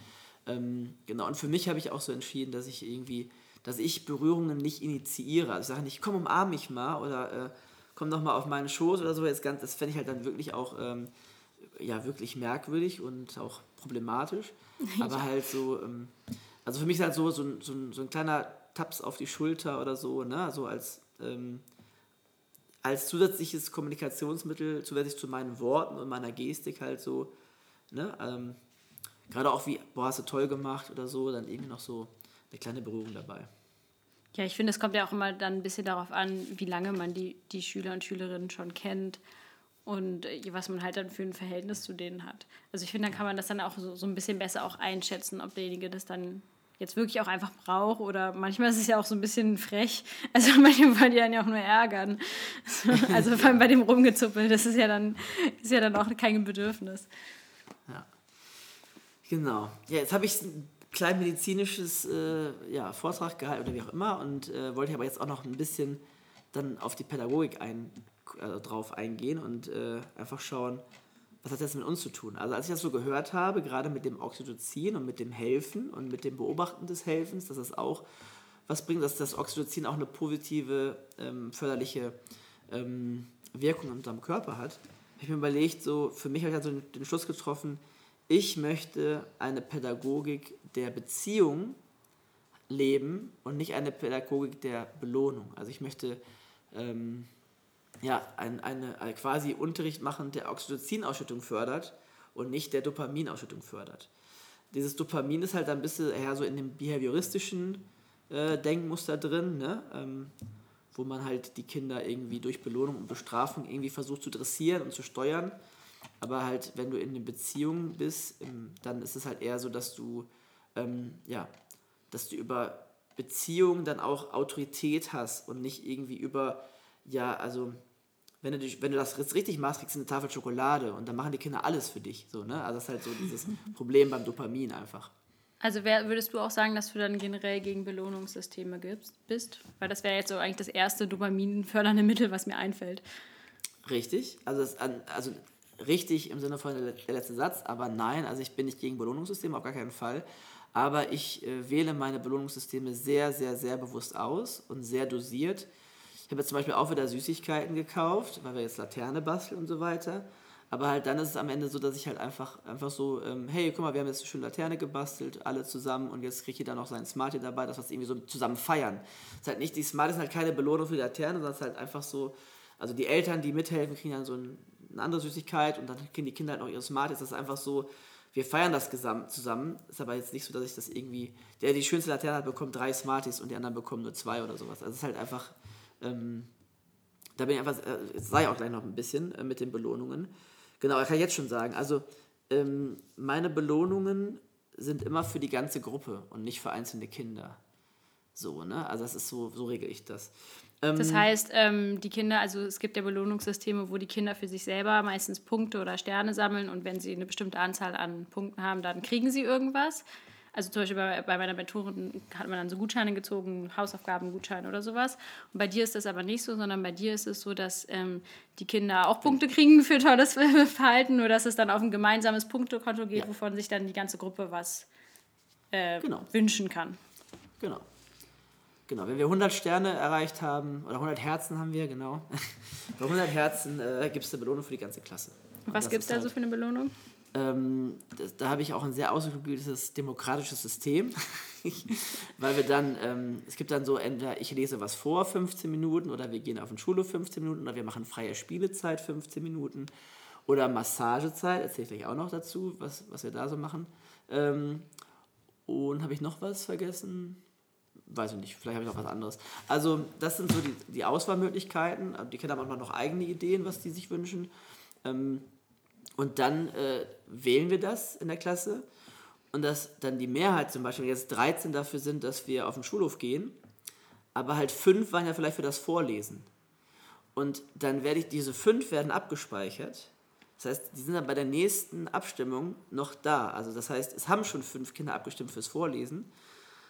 S2: ähm, genau, und für mich habe ich auch so entschieden, dass ich irgendwie, dass ich Berührungen nicht initiiere. Also ich sage nicht, komm, umarm mich mal oder äh, komm doch mal auf meinen Schoß oder so. Jetzt ganz, das fände ich halt dann wirklich auch, ähm, ja, wirklich merkwürdig und auch problematisch. *laughs* Aber halt so, ähm, also für mich ist halt so, so, ein, so, so ein kleiner Taps auf die Schulter oder so, ne, so als, ähm, als zusätzliches Kommunikationsmittel, zusätzlich zu meinen Worten und meiner Gestik halt so, ne, ähm, gerade auch wie, boah, hast du toll gemacht oder so, dann irgendwie noch so eine kleine Berührung dabei.
S1: Ja, ich finde, es kommt ja auch immer dann ein bisschen darauf an, wie lange man die, die Schüler und Schülerinnen schon kennt und äh, was man halt dann für ein Verhältnis zu denen hat. Also ich finde, dann kann man das dann auch so, so ein bisschen besser auch einschätzen, ob derjenige das dann jetzt wirklich auch einfach braucht oder manchmal ist es ja auch so ein bisschen frech. *laughs* Also manchmal wollen die dann ja auch nur ärgern. *laughs* Also vor allem bei dem Rumgezuppel, das ist ja dann, ist ja dann auch kein Bedürfnis.
S2: Ja. Genau. Ja, jetzt habe ich ein klein medizinisches äh, ja, Vortrag gehalten oder wie auch immer und äh, wollte aber jetzt auch noch ein bisschen dann auf die Pädagogik ein, äh, drauf eingehen und äh, einfach schauen, was hat das mit uns zu tun? Also als ich das so gehört habe, gerade mit dem Oxytocin und mit dem Helfen und mit dem Beobachten des Helfens, dass das auch was bringt, dass das Oxytocin auch eine positive, ähm, förderliche ähm, Wirkung in unserem Körper hat, habe ich mir überlegt, so für mich habe ich also den Schluss getroffen, ich möchte eine Pädagogik der Beziehung leben und nicht eine Pädagogik der Belohnung. Also ich möchte ähm, ja, ein, eine, eine quasi Unterricht machen, der Oxytocin-Ausschüttung fördert und nicht der Dopaminausschüttung fördert. Dieses Dopamin ist halt ein bisschen eher so in dem behavioristischen äh, Denkmuster drin, ne? Ähm, wo man halt die Kinder irgendwie durch Belohnung und Bestrafung irgendwie versucht zu dressieren und zu steuern. Aber halt, wenn du in den Beziehungen bist, ähm, dann ist es halt eher so, dass du, ähm, ja, dass du über Beziehungen dann auch Autorität hast und nicht irgendwie über, ja, also wenn du, dich, wenn du das richtig machst, kriegst du eine Tafel Schokolade und dann machen die Kinder alles für dich. So, ne? Also das ist halt so dieses *laughs* Problem beim Dopamin einfach.
S1: Also wär, würdest du auch sagen, dass du dann generell gegen Belohnungssysteme gibst, bist? Weil das wäre jetzt so eigentlich das erste dopaminfördernde Mittel, was mir einfällt.
S2: Richtig. Also, das, also richtig im Sinne von der letzte Satz, aber nein, also ich bin nicht gegen Belohnungssysteme, auf gar keinen Fall. Aber ich äh, wähle meine Belohnungssysteme sehr, sehr, sehr bewusst aus und sehr dosiert ich habe jetzt zum Beispiel auch wieder Süßigkeiten gekauft, weil wir jetzt Laterne basteln und so weiter. Aber halt dann ist es am Ende so, dass ich halt einfach, einfach so, ähm, hey, guck mal, wir haben jetzt eine schöne Laterne gebastelt, alle zusammen und jetzt kriegt jeder noch seinen Smartie dabei, dass wir es irgendwie so zusammen feiern. Es ist halt nicht, die Smarties sind halt keine Belohnung für die Laterne, sondern es ist halt einfach so, also die Eltern, die mithelfen, kriegen dann so ein, eine andere Süßigkeit und dann kriegen die Kinder halt noch ihre Smarties. Das ist einfach so, wir feiern das zusammen. Ist aber jetzt nicht so, dass ich das irgendwie, der die schönste Laterne hat, bekommt drei Smarties und die anderen bekommen nur zwei oder sowas. Also es ist halt einfach ähm, da bin ich einfach, äh, sage ich auch gleich noch ein bisschen äh, mit den Belohnungen. Genau, ich kann jetzt schon sagen, also ähm, meine Belohnungen sind immer für die ganze Gruppe und nicht für einzelne Kinder. So, ne? Also das ist so, so regel ich das.
S1: Ähm, das heißt, ähm, die Kinder, also es gibt ja Belohnungssysteme, wo die Kinder für sich selber meistens Punkte oder Sterne sammeln und wenn sie eine bestimmte Anzahl an Punkten haben, dann kriegen sie irgendwas. Also zum Beispiel bei, bei meiner Mentorin hat man dann so Gutscheine gezogen, Hausaufgabengutschein oder sowas. Und bei dir ist das aber nicht so, sondern bei dir ist es so, dass ähm, die Kinder auch Punkte kriegen für tolles *laughs* Verhalten, nur dass es dann auf ein gemeinsames Punktekonto geht, ja. wovon sich dann die ganze Gruppe was äh, genau. wünschen kann.
S2: Genau. Genau, wenn wir 100 Sterne erreicht haben, oder 100 Herzen haben wir, genau. *laughs* Bei 100 Herzen äh, gibt es eine Belohnung für die ganze Klasse.
S1: was gibt es da halt, so für eine Belohnung?
S2: Ähm, das, da habe ich auch ein sehr ausgeklügeltes demokratisches System, *laughs* weil wir dann, ähm, es gibt dann so, entweder ich lese was vor, 15 Minuten, oder wir gehen auf den Schulhof 15 Minuten, oder wir machen freie Spielezeit 15 Minuten, oder Massagezeit, erzähle ich gleich auch noch dazu, was, was wir da so machen. Ähm, und habe ich noch was vergessen? weiß ich nicht, vielleicht habe ich noch was anderes. Also das sind so die, die Auswahlmöglichkeiten. Die Kinder haben manchmal noch eigene Ideen, was die sich wünschen. Ähm, und dann äh, wählen wir das in der Klasse. Und dass dann die Mehrheit zum Beispiel jetzt 13 dafür sind, dass wir auf den Schulhof gehen, aber halt fünf waren ja vielleicht für das Vorlesen. Und dann werde ich, diese fünf werden abgespeichert. Das heißt, die sind dann bei der nächsten Abstimmung noch da. Also das heißt, es haben schon fünf Kinder abgestimmt fürs Vorlesen.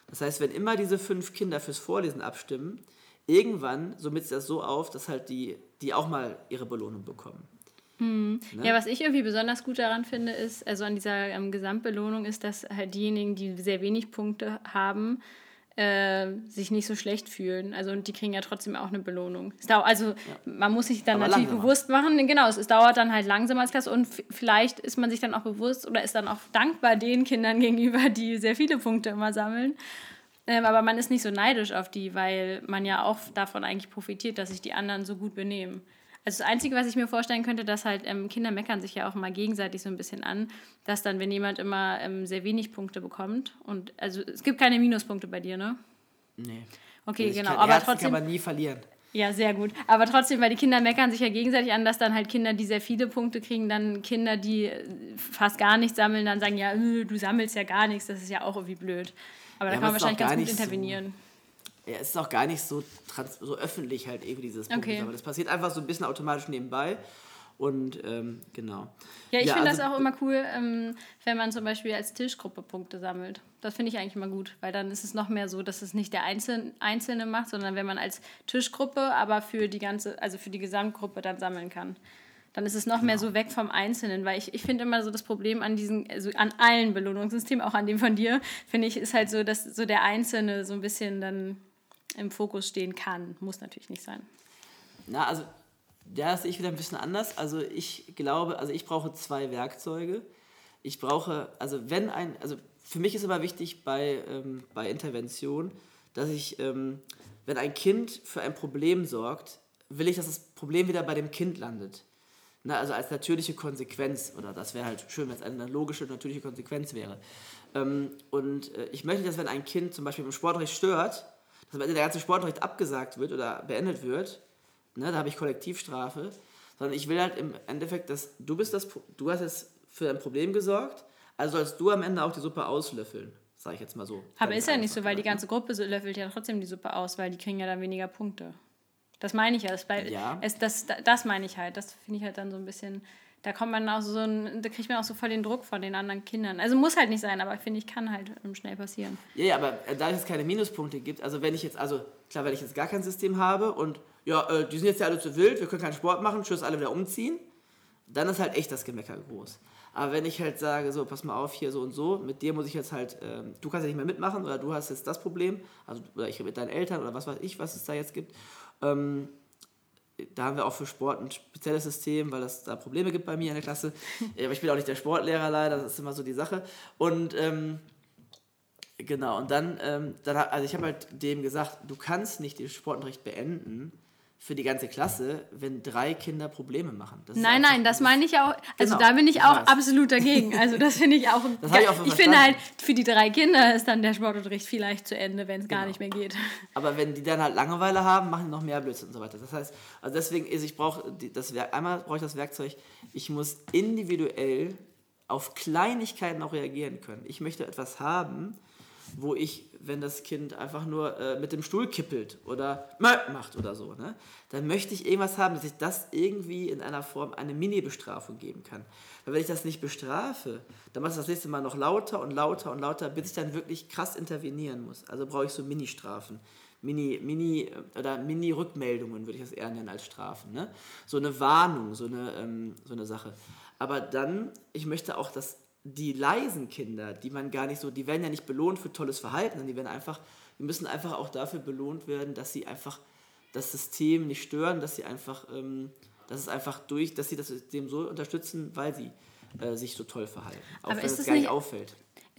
S2: Das heißt, wenn immer diese fünf Kinder fürs Vorlesen abstimmen, irgendwann somit sich das so auf, dass halt die, die auch mal ihre Belohnung bekommen.
S1: Hm. Ne? Ja, was ich irgendwie besonders gut daran finde, ist, also an dieser ähm, Gesamtbelohnung, ist, dass halt diejenigen, die sehr wenig Punkte haben, äh, sich nicht so schlecht fühlen. Also und die kriegen ja trotzdem auch eine Belohnung. Es dauert, also ja. man muss sich dann Aber natürlich langsamer. bewusst machen, genau, es, es dauert dann halt langsamer als Klasse und vielleicht ist man sich dann auch bewusst oder ist dann auch dankbar den Kindern *laughs* gegenüber, die sehr viele Punkte immer sammeln. Ähm, aber man ist nicht so neidisch auf die, weil man ja auch davon eigentlich profitiert, dass sich die anderen so gut benehmen. Also das Einzige, was ich mir vorstellen könnte, dass halt ähm, Kinder meckern sich ja auch mal gegenseitig so ein bisschen an, dass dann, wenn jemand immer ähm, sehr wenig Punkte bekommt und also es gibt keine Minuspunkte bei dir, ne?
S2: Nee.
S1: Okay, also genau. Aber
S2: Herzen
S1: trotzdem
S2: kann man nie verlieren.
S1: Ja, sehr gut. Aber trotzdem, weil die Kinder meckern sich ja gegenseitig an, dass dann halt Kinder, die sehr viele Punkte kriegen, dann Kinder, die äh, fast gar nichts sammeln, dann sagen, ja, äh, du sammelst ja gar nichts, das ist ja auch irgendwie blöd. Aber ja, da kann man wahrscheinlich ganz gut intervenieren. So
S2: ja, es ist auch gar nicht so, trans so öffentlich halt irgendwie dieses Punkt. Okay. Aber das passiert einfach so ein bisschen automatisch nebenbei. Und ähm, genau.
S1: Ja, ich ja, finde also, das auch immer cool, ähm, wenn man zum Beispiel als Tischgruppe Punkte sammelt. Das finde ich eigentlich immer gut, weil dann ist es noch mehr so, dass es nicht der Einzelne, Einzelne macht, sondern wenn man als Tischgruppe, aber für die ganze, also für die Gesamtgruppe dann sammeln kann. Dann ist es noch genau. mehr so weg vom Einzelnen, weil ich, ich finde immer so das Problem an diesen, also an allen Belohnungssystemen, auch an dem von dir, finde ich, ist halt so, dass so der Einzelne so ein bisschen dann im Fokus stehen kann. Muss natürlich nicht sein.
S2: Na, also da sehe ich wieder ein bisschen anders. Also ich glaube, also ich brauche zwei Werkzeuge. Ich brauche, also wenn ein, also für mich ist immer wichtig bei, ähm, bei Intervention, dass ich, ähm, wenn ein Kind für ein Problem sorgt, will ich, dass das Problem wieder bei dem Kind landet. Na, also als natürliche Konsequenz, oder das wäre halt schön, wenn es eine logische, natürliche Konsequenz wäre. Ähm, und äh, ich möchte, dass wenn ein Kind zum Beispiel im Sportrecht stört, dass am Ende der ganze Sportunterricht abgesagt wird oder beendet wird, ne, da habe ich Kollektivstrafe, sondern ich will halt im Endeffekt, dass du bist das, du hast jetzt für ein Problem gesorgt, also sollst du am Ende auch die Suppe auslöffeln, sage ich jetzt mal so.
S1: Aber ist ja nicht so, weil die ganze Gruppe löffelt ja trotzdem die Suppe aus, weil die kriegen ja dann weniger Punkte. Das meine ich ja. Das, bei, ja. Es, das, das meine ich halt. Das finde ich halt dann so ein bisschen da kommt man auch so ein, da kriegt man auch so voll den Druck von den anderen Kindern. Also muss halt nicht sein, aber finde ich, kann halt schnell passieren.
S2: Ja, ja, aber äh, da es keine Minuspunkte gibt, also wenn ich jetzt, also klar, wenn ich jetzt gar kein System habe und ja, äh, die sind jetzt ja alle zu wild, wir können keinen Sport machen, tschüss, alle wieder umziehen, dann ist halt echt das Gemecker groß. Aber wenn ich halt sage, so, pass mal auf, hier so und so, mit dir muss ich jetzt halt, ähm, du kannst ja nicht mehr mitmachen oder du hast jetzt das Problem, also oder ich mit deinen Eltern oder was weiß ich, was es da jetzt gibt, ähm, da haben wir auch für Sport ein spezielles System, weil es da Probleme gibt bei mir in der Klasse. *laughs* Aber ich bin auch nicht der Sportlehrer leider, das ist immer so die Sache. Und ähm, genau, und dann, ähm, dann also ich habe halt dem gesagt, du kannst nicht den Sportunterricht beenden, für die ganze Klasse, wenn drei Kinder Probleme machen.
S1: Das nein, nein, das meine ich auch. Also genau, da bin ich auch absolut dagegen. Also das finde ich auch. *laughs* das ich, auch ich finde halt, für die drei Kinder ist dann der Sportunterricht vielleicht zu Ende, wenn es genau. gar nicht mehr geht.
S2: Aber wenn die dann halt Langeweile haben, machen die noch mehr Blödsinn und so weiter. Das heißt, also deswegen ist, ich brauche das Werk, einmal brauche ich das Werkzeug, ich muss individuell auf Kleinigkeiten auch reagieren können. Ich möchte etwas haben, wo ich, wenn das Kind einfach nur äh, mit dem Stuhl kippelt oder macht oder so, ne, dann möchte ich irgendwas haben, dass ich das irgendwie in einer Form eine Mini-Bestrafung geben kann. Weil wenn ich das nicht bestrafe, dann macht es das nächste Mal noch lauter und lauter und lauter, bis ich dann wirklich krass intervenieren muss. Also brauche ich so Mini-Strafen. Mini, Mini oder Mini-Rückmeldungen würde ich das eher nennen als Strafen. Ne? So eine Warnung, so eine, ähm, so eine Sache. Aber dann, ich möchte auch, dass die leisen Kinder, die man gar nicht so, die werden ja nicht belohnt für tolles Verhalten, sondern die werden einfach, die müssen einfach auch dafür belohnt werden, dass sie einfach das System nicht stören, dass sie einfach, ähm, dass es einfach durch, dass sie das System so unterstützen, weil sie äh, sich so toll verhalten. Auch aber wenn es gar nicht auffällt.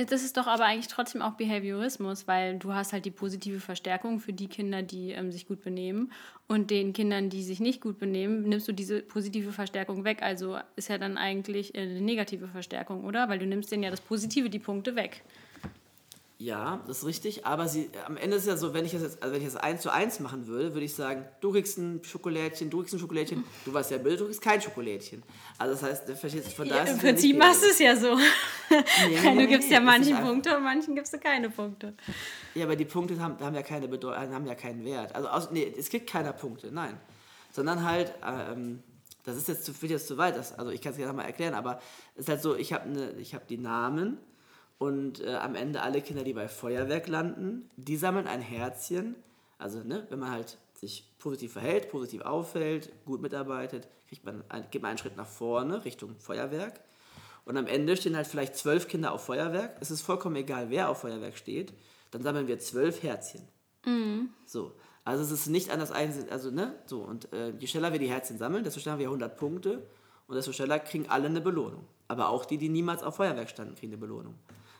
S1: Das ist doch aber eigentlich trotzdem auch Behaviorismus, weil du hast halt die positive Verstärkung für die Kinder, die ähm, sich gut benehmen und den Kindern, die sich nicht gut benehmen, nimmst du diese positive Verstärkung weg. Also ist ja dann eigentlich äh, eine negative Verstärkung, oder? Weil du nimmst denen ja das Positive, die Punkte weg.
S2: Ja, das ist richtig, aber sie, am Ende ist es ja so, wenn ich das jetzt, also wenn ich das eins zu eins machen würde, würde ich sagen, du kriegst ein Schokolädchen, du kriegst ein Schokolädchen, du warst ja Bild, du kriegst kein Schokolädchen. Also das heißt, verstehst von da ja,
S1: Im Prinzip machst du es ja so. Nee, *laughs* du gibst ja manchen Punkte und manchen gibst du keine Punkte.
S2: Ja, aber die Punkte haben, haben ja keine Bedeutung, haben ja keinen Wert. Also aus, nee, es gibt keiner Punkte, nein. Sondern halt, ähm, das ist jetzt zu, jetzt zu weit, das, also ich kann es dir nochmal erklären, aber es ist halt so, ich habe ne, hab die Namen und äh, am Ende alle Kinder, die bei Feuerwerk landen, die sammeln ein Herzchen. Also, ne, wenn man halt sich positiv verhält, positiv auffällt, gut mitarbeitet, kriegt man geht man einen Schritt nach vorne Richtung Feuerwerk. Und am Ende stehen halt vielleicht zwölf Kinder auf Feuerwerk. Es ist vollkommen egal, wer auf Feuerwerk steht. Dann sammeln wir zwölf Herzchen. Mhm. So. Also es ist nicht anders einzeln, also ne, so und äh, je schneller wir die Herzchen sammeln, desto schneller haben wir 100 Punkte und desto schneller kriegen alle eine Belohnung. Aber auch die, die niemals auf Feuerwerk standen, kriegen eine Belohnung.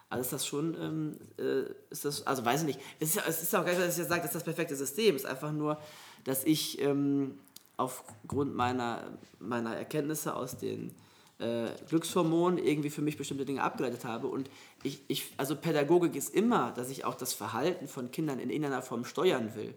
S2: Also ist das schon, ähm, äh, ist das, also weiß ich nicht. Es ist, es ist auch gar nicht, dass ich jetzt sage, das ist das perfekte System. Es ist einfach nur, dass ich ähm, aufgrund meiner, meiner Erkenntnisse aus den äh, Glückshormonen irgendwie für mich bestimmte Dinge abgeleitet habe. Und ich, ich, also Pädagogik ist immer, dass ich auch das Verhalten von Kindern in irgendeiner Form steuern will.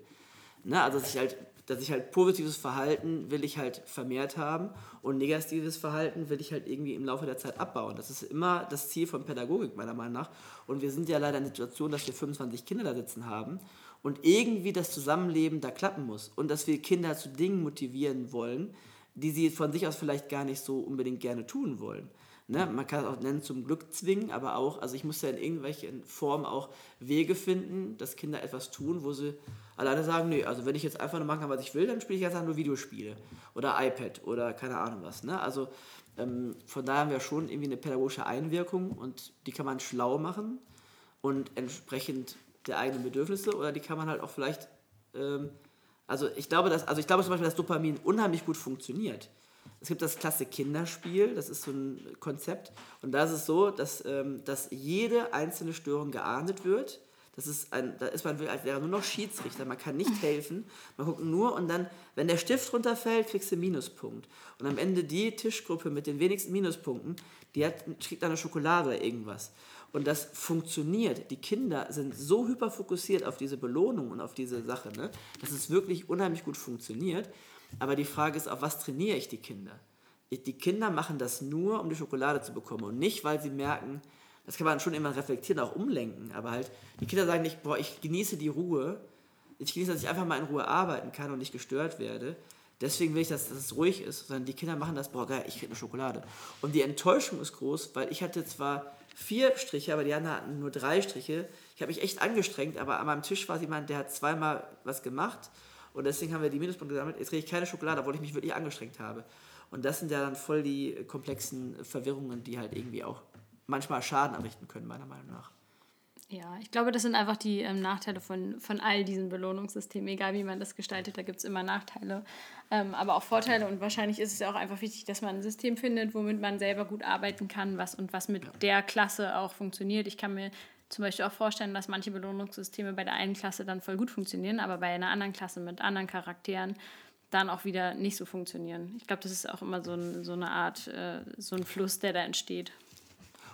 S2: Ne? Also dass ich halt dass ich halt positives Verhalten will ich halt vermehrt haben und negatives Verhalten will ich halt irgendwie im Laufe der Zeit abbauen. Das ist immer das Ziel von Pädagogik meiner Meinung nach. Und wir sind ja leider in der Situation, dass wir 25 Kinder da sitzen haben und irgendwie das Zusammenleben da klappen muss und dass wir Kinder zu Dingen motivieren wollen, die sie von sich aus vielleicht gar nicht so unbedingt gerne tun wollen. Ne? Man kann es auch nennen zum Glück zwingen, aber auch, also ich muss ja in irgendwelchen Formen auch Wege finden, dass Kinder etwas tun, wo sie alleine sagen, nee, also wenn ich jetzt einfach nur machen kann, was ich will, dann spiele ich jetzt einfach nur Videospiele oder iPad oder keine Ahnung was. Ne? Also ähm, von daher haben wir schon irgendwie eine pädagogische Einwirkung und die kann man schlau machen und entsprechend der eigenen Bedürfnisse oder die kann man halt auch vielleicht, ähm, also ich glaube, dass, also ich glaube zum Beispiel, dass Dopamin unheimlich gut funktioniert. Es gibt das klasse Kinderspiel, das ist so ein Konzept. Und da ist es so, dass, ähm, dass jede einzelne Störung geahndet wird. Das ist ein, da ist man als Lehrer nur noch Schiedsrichter, man kann nicht helfen. Man guckt nur und dann, wenn der Stift runterfällt, kriegst du einen Minuspunkt. Und am Ende die Tischgruppe mit den wenigsten Minuspunkten, die hat, kriegt eine Schokolade oder irgendwas. Und das funktioniert. Die Kinder sind so hyperfokussiert auf diese Belohnung und auf diese Sache, ne, dass es wirklich unheimlich gut funktioniert. Aber die Frage ist, auf was trainiere ich die Kinder? Die Kinder machen das nur, um die Schokolade zu bekommen und nicht, weil sie merken, das kann man schon immer reflektieren, auch umlenken, aber halt, die Kinder sagen nicht, boah, ich genieße die Ruhe, ich genieße, dass ich einfach mal in Ruhe arbeiten kann und nicht gestört werde. Deswegen will ich, dass, dass es ruhig ist, sondern die Kinder machen das, boah, geil, ich kriege eine Schokolade. Und die Enttäuschung ist groß, weil ich hatte zwar vier Striche, aber die anderen hatten nur drei Striche. Ich habe mich echt angestrengt, aber an meinem Tisch war jemand, der hat zweimal was gemacht und deswegen haben wir die Minuspunkte gesammelt. Jetzt kriege ich keine Schokolade, obwohl ich mich wirklich angestrengt habe. Und das sind ja dann voll die komplexen Verwirrungen, die halt irgendwie auch manchmal Schaden anrichten können, meiner Meinung nach.
S1: Ja, ich glaube, das sind einfach die ähm, Nachteile von, von all diesen Belohnungssystemen, egal wie man das gestaltet, da gibt es immer Nachteile, ähm, aber auch Vorteile und wahrscheinlich ist es ja auch einfach wichtig, dass man ein System findet, womit man selber gut arbeiten kann was und was mit ja. der Klasse auch funktioniert. Ich kann mir zum Beispiel auch vorstellen, dass manche Belohnungssysteme bei der einen Klasse dann voll gut funktionieren, aber bei einer anderen Klasse mit anderen Charakteren dann auch wieder nicht so funktionieren. Ich glaube, das ist auch immer so, ein, so eine Art, äh, so ein Fluss, der da entsteht.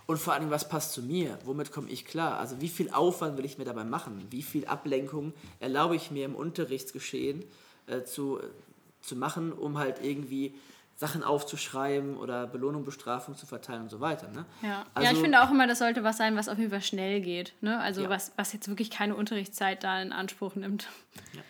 S2: Und vor allem, was passt zu mir? Womit komme ich klar? Also wie viel Aufwand will ich mir dabei machen? Wie viel Ablenkung erlaube ich mir im Unterrichtsgeschehen äh, zu, zu machen, um halt irgendwie Sachen aufzuschreiben oder Belohnung, Bestrafung zu verteilen und so weiter. Ne?
S1: Ja. Also, ja, ich finde auch immer, das sollte was sein, was auf jeden Fall schnell geht. Ne? Also ja. was, was jetzt wirklich keine Unterrichtszeit da in Anspruch nimmt. Ja.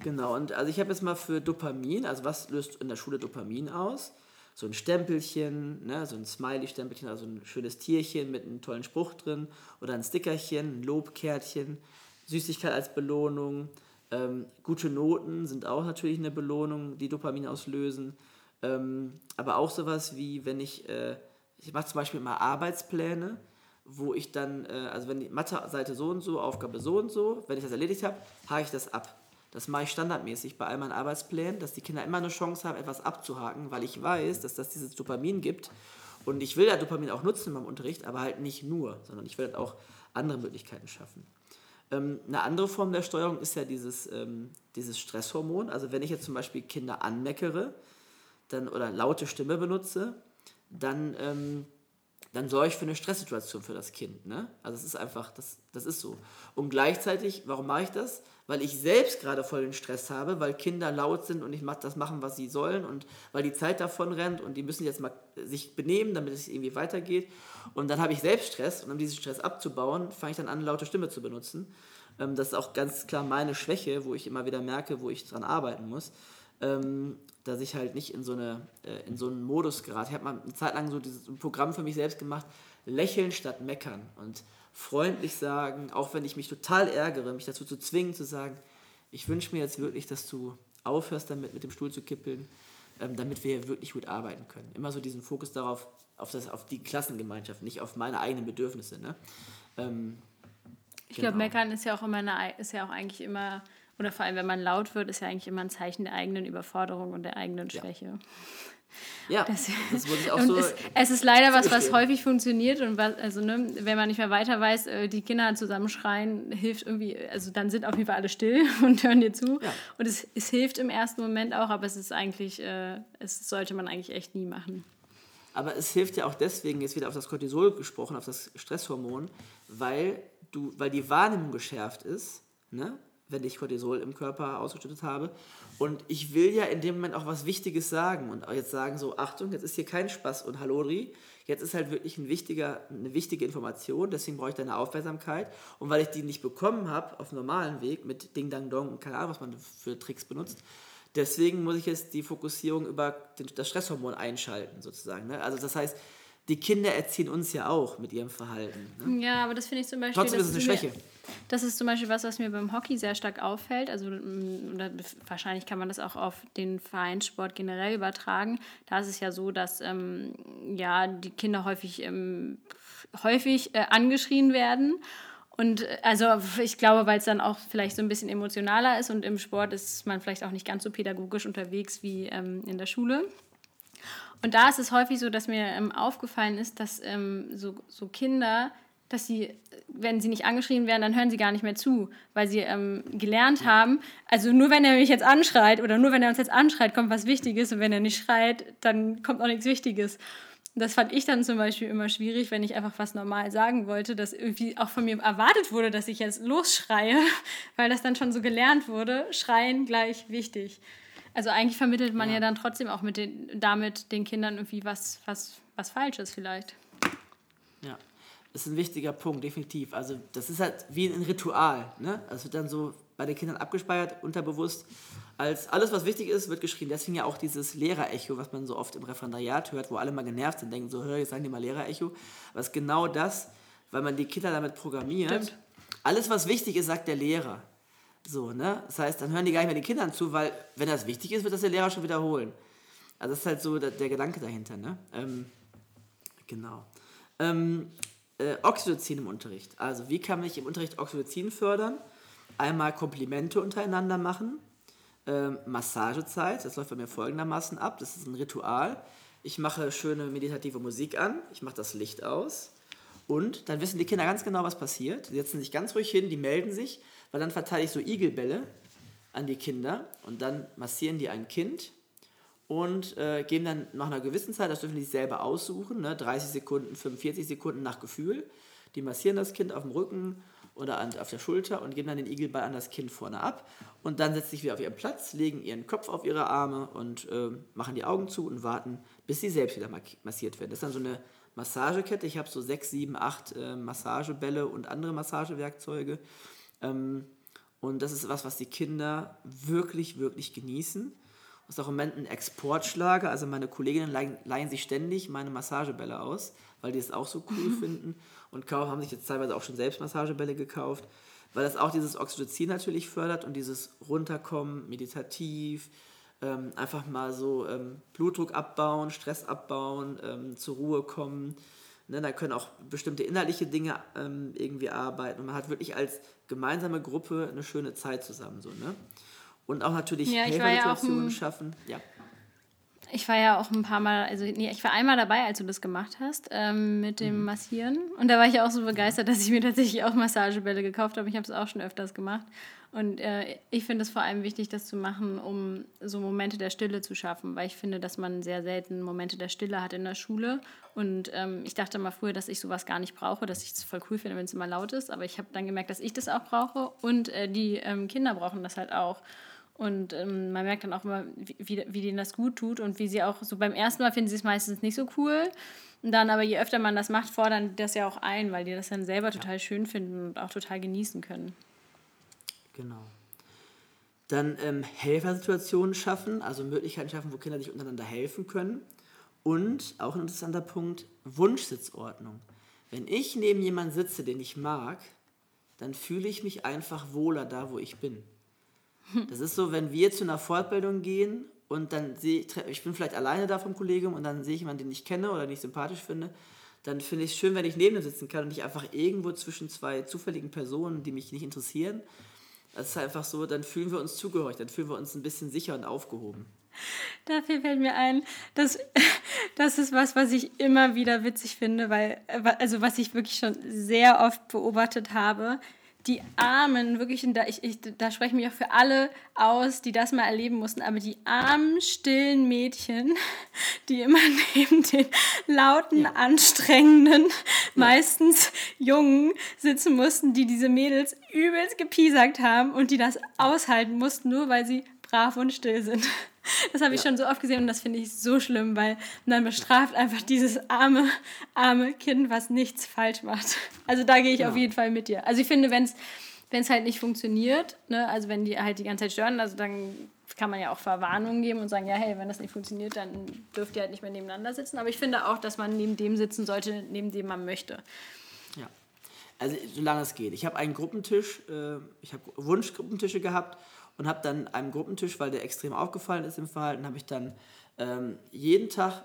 S2: Genau, und also ich habe jetzt mal für Dopamin, also was löst in der Schule Dopamin aus? so ein Stempelchen, ne, so ein Smiley-Stempelchen, also ein schönes Tierchen mit einem tollen Spruch drin oder ein Stickerchen, ein Lobkärtchen, Süßigkeit als Belohnung. Ähm, gute Noten sind auch natürlich eine Belohnung, die Dopamin auslösen. Ähm, aber auch sowas wie, wenn ich, äh, ich mache zum Beispiel mal Arbeitspläne, wo ich dann, äh, also wenn die Mathe-Seite so und so, Aufgabe so und so, wenn ich das erledigt habe, hake ich das ab. Das mache ich standardmäßig bei all meinen Arbeitsplänen, dass die Kinder immer eine Chance haben, etwas abzuhaken, weil ich weiß, dass das dieses Dopamin gibt. Und ich will ja Dopamin auch nutzen meinem Unterricht, aber halt nicht nur, sondern ich will halt auch andere Möglichkeiten schaffen. Ähm, eine andere Form der Steuerung ist ja dieses, ähm, dieses Stresshormon. Also wenn ich jetzt zum Beispiel Kinder anmeckere dann, oder laute Stimme benutze, dann, ähm, dann sorge ich für eine Stresssituation für das Kind. Ne? Also es ist einfach, das, das ist so. Und gleichzeitig, warum mache ich das? weil ich selbst gerade voll den Stress habe, weil Kinder laut sind und ich das machen, was sie sollen und weil die Zeit davon rennt und die müssen jetzt mal sich benehmen, damit es irgendwie weitergeht. Und dann habe ich selbst Stress und um diesen Stress abzubauen, fange ich dann an, laute Stimme zu benutzen. Ähm, das ist auch ganz klar meine Schwäche, wo ich immer wieder merke, wo ich dran arbeiten muss, ähm, dass ich halt nicht in so, eine, äh, in so einen Modus gerate. Ich habe mal eine Zeit lang so dieses Programm für mich selbst gemacht, lächeln statt meckern. Und freundlich sagen, auch wenn ich mich total ärgere, mich dazu zu zwingen, zu sagen, ich wünsche mir jetzt wirklich, dass du aufhörst damit, mit dem Stuhl zu kippeln, ähm, damit wir wirklich gut arbeiten können. Immer so diesen Fokus darauf, auf, das, auf die Klassengemeinschaft, nicht auf meine eigenen Bedürfnisse. Ne? Ähm,
S1: ich genau. glaube, meckern ist ja auch immer eine, ist ja auch eigentlich immer, oder vor allem, wenn man laut wird, ist ja eigentlich immer ein Zeichen der eigenen Überforderung und der eigenen Schwäche. Ja. Ja, das, das wurde ich auch so. Es, es, ist leider was, was häufig funktioniert und was, also ne, wenn man nicht mehr weiter weiß, äh, die Kinder zusammenschreien, hilft irgendwie, also dann sind auf jeden Fall alle still *laughs* und hören dir zu. Ja. Und es, es hilft im ersten Moment auch, aber es ist eigentlich, äh, es sollte man eigentlich echt nie machen.
S2: Aber es hilft ja auch deswegen, jetzt wieder auf das Cortisol gesprochen, auf das Stresshormon, weil, du, weil die Wahrnehmung geschärft ist, ne? Wenn ich Cortisol im Körper ausgeschüttet habe. Und ich will ja in dem Moment auch was Wichtiges sagen und jetzt sagen so, Achtung, jetzt ist hier kein Spaß und Hallodri, jetzt ist halt wirklich ein wichtiger, eine wichtige Information, deswegen brauche ich deine Aufmerksamkeit. Und weil ich die nicht bekommen habe auf normalen Weg mit Ding, Dang, Dong und keine Ahnung, was man für Tricks benutzt, deswegen muss ich jetzt die Fokussierung über das Stresshormon einschalten sozusagen. Ne? Also das heißt, die Kinder erziehen uns ja auch mit ihrem Verhalten. Ne?
S1: Ja, aber das finde ich zum Beispiel. Trotzdem ist es eine Schwäche. Das ist zum Beispiel was, was mir beim Hockey sehr stark auffällt. Also mm, wahrscheinlich kann man das auch auf den Vereinssport generell übertragen. Da ist es ja so, dass ähm, ja, die Kinder häufig, ähm, häufig äh, angeschrien werden. Und äh, also ich glaube, weil es dann auch vielleicht so ein bisschen emotionaler ist und im Sport ist man vielleicht auch nicht ganz so pädagogisch unterwegs wie ähm, in der Schule. Und da ist es häufig so, dass mir ähm, aufgefallen ist, dass ähm, so, so Kinder, dass sie, wenn sie nicht angeschrien werden, dann hören sie gar nicht mehr zu, weil sie ähm, gelernt haben, also nur wenn er mich jetzt anschreit oder nur wenn er uns jetzt anschreit, kommt was Wichtiges und wenn er nicht schreit, dann kommt auch nichts Wichtiges. das fand ich dann zum Beispiel immer schwierig, wenn ich einfach was normal sagen wollte, dass irgendwie auch von mir erwartet wurde, dass ich jetzt losschreie, *laughs* weil das dann schon so gelernt wurde, schreien gleich wichtig. Also eigentlich vermittelt man ja, ja dann trotzdem auch mit den, damit den Kindern irgendwie was, was, was Falsches vielleicht.
S2: Ja, das ist ein wichtiger Punkt, definitiv. Also das ist halt wie ein Ritual. Ne? Das wird dann so bei den Kindern abgespeichert, unterbewusst. Als alles, was wichtig ist, wird geschrieben. Deswegen ja auch dieses Lehrerecho, was man so oft im Referendariat hört, wo alle mal genervt sind, denken so, hör, jetzt sagen die mal Lehrerecho. Ist genau das, weil man die Kinder damit programmiert. Stimmt. Alles, was wichtig ist, sagt der Lehrer. So, ne? Das heißt, dann hören die gar nicht mehr den Kindern zu, weil, wenn das wichtig ist, wird das der Lehrer schon wiederholen. Also das ist halt so der, der Gedanke dahinter, ne? Ähm, genau. Ähm, äh, Oxytocin im Unterricht. Also, wie kann ich im Unterricht Oxytocin fördern? Einmal Komplimente untereinander machen. Ähm, Massagezeit, das läuft bei mir folgendermaßen ab. Das ist ein Ritual. Ich mache schöne meditative Musik an, ich mache das Licht aus und dann wissen die Kinder ganz genau, was passiert. Die setzen sich ganz ruhig hin, die melden sich weil dann verteile ich so Igelbälle an die Kinder und dann massieren die ein Kind und äh, geben dann nach einer gewissen Zeit, das dürfen die sich selber aussuchen, ne, 30 Sekunden, 45 Sekunden nach Gefühl, die massieren das Kind auf dem Rücken oder an, auf der Schulter und geben dann den Igelball an das Kind vorne ab und dann setzen sich wieder auf ihren Platz, legen ihren Kopf auf ihre Arme und äh, machen die Augen zu und warten, bis sie selbst wieder massiert werden. Das ist dann so eine Massagekette. Ich habe so sechs, sieben, acht äh, Massagebälle und andere Massagewerkzeuge. Ähm, und das ist was, was die Kinder wirklich, wirklich genießen. Das ist auch im Moment ein Exportschlager. Also meine Kolleginnen leihen, leihen sich ständig meine Massagebälle aus, weil die es auch so cool finden. Und kaum haben sich jetzt teilweise auch schon selbst Massagebälle gekauft, weil das auch dieses Oxytocin natürlich fördert und dieses Runterkommen, meditativ, ähm, einfach mal so ähm, Blutdruck abbauen, Stress abbauen, ähm, zur Ruhe kommen. Ne, da können auch bestimmte inhaltliche Dinge ähm, irgendwie arbeiten und man hat wirklich als gemeinsame Gruppe eine schöne Zeit zusammen. So, ne? Und auch natürlich ja, Helfersituationen
S1: ja schaffen. Ja. Ich war ja auch ein paar Mal, also nee, ich war einmal dabei, als du das gemacht hast, ähm, mit dem mhm. Massieren. Und da war ich auch so begeistert, dass ich mir tatsächlich auch Massagebälle gekauft habe. Ich habe es auch schon öfters gemacht. Und äh, ich finde es vor allem wichtig, das zu machen, um so Momente der Stille zu schaffen, weil ich finde, dass man sehr selten Momente der Stille hat in der Schule. Und ähm, ich dachte mal früher, dass ich sowas gar nicht brauche, dass ich es voll cool finde, wenn es immer laut ist. Aber ich habe dann gemerkt, dass ich das auch brauche und äh, die ähm, Kinder brauchen das halt auch. Und ähm, man merkt dann auch immer, wie, wie denen das gut tut und wie sie auch so beim ersten Mal finden sie es meistens nicht so cool. Und dann aber je öfter man das macht, fordern die das ja auch ein, weil die das dann selber total schön finden und auch total genießen können.
S2: Genau. Dann ähm, Helfersituationen schaffen, also Möglichkeiten schaffen, wo Kinder sich untereinander helfen können. Und auch ein interessanter Punkt, Wunschsitzordnung. Wenn ich neben jemandem sitze, den ich mag, dann fühle ich mich einfach wohler da, wo ich bin. Das ist so, wenn wir zu einer Fortbildung gehen und dann sehe ich, ich bin vielleicht alleine da vom Kollegium und dann sehe ich jemanden, den ich kenne oder den ich sympathisch finde, dann finde ich es schön, wenn ich neben ihm sitzen kann und nicht einfach irgendwo zwischen zwei zufälligen Personen, die mich nicht interessieren. Das ist einfach so, dann fühlen wir uns zugehörig, dann fühlen wir uns ein bisschen sicher und aufgehoben.
S1: Dafür fällt mir ein, dass *laughs* das ist was, was ich immer wieder witzig finde, weil, also was ich wirklich schon sehr oft beobachtet habe, die armen, wirklich, da, ich, ich, da spreche ich mich auch für alle aus, die das mal erleben mussten, aber die armen, stillen Mädchen, *laughs* die immer *laughs* neben den lauten, ja. anstrengenden, ja. meistens Jungen sitzen mussten, die diese Mädels übelst gepiesackt haben und die das aushalten mussten, nur weil sie brav und still sind. *laughs* Das habe ich ja. schon so oft gesehen und das finde ich so schlimm, weil man bestraft einfach dieses arme, arme Kind, was nichts falsch macht. Also da gehe ich ja. auf jeden Fall mit dir. Also ich finde, wenn es halt nicht funktioniert, ne, also wenn die halt die ganze Zeit stören, also dann kann man ja auch Verwarnungen geben und sagen, ja, hey, wenn das nicht funktioniert, dann dürft ihr halt nicht mehr nebeneinander sitzen. Aber ich finde auch, dass man neben dem sitzen sollte, neben dem man möchte.
S2: Ja, also solange es geht. Ich habe einen Gruppentisch, äh, ich habe Wunschgruppentische gehabt und habe dann einem Gruppentisch, weil der extrem aufgefallen ist im Verhalten, habe ich dann ähm, jeden Tag,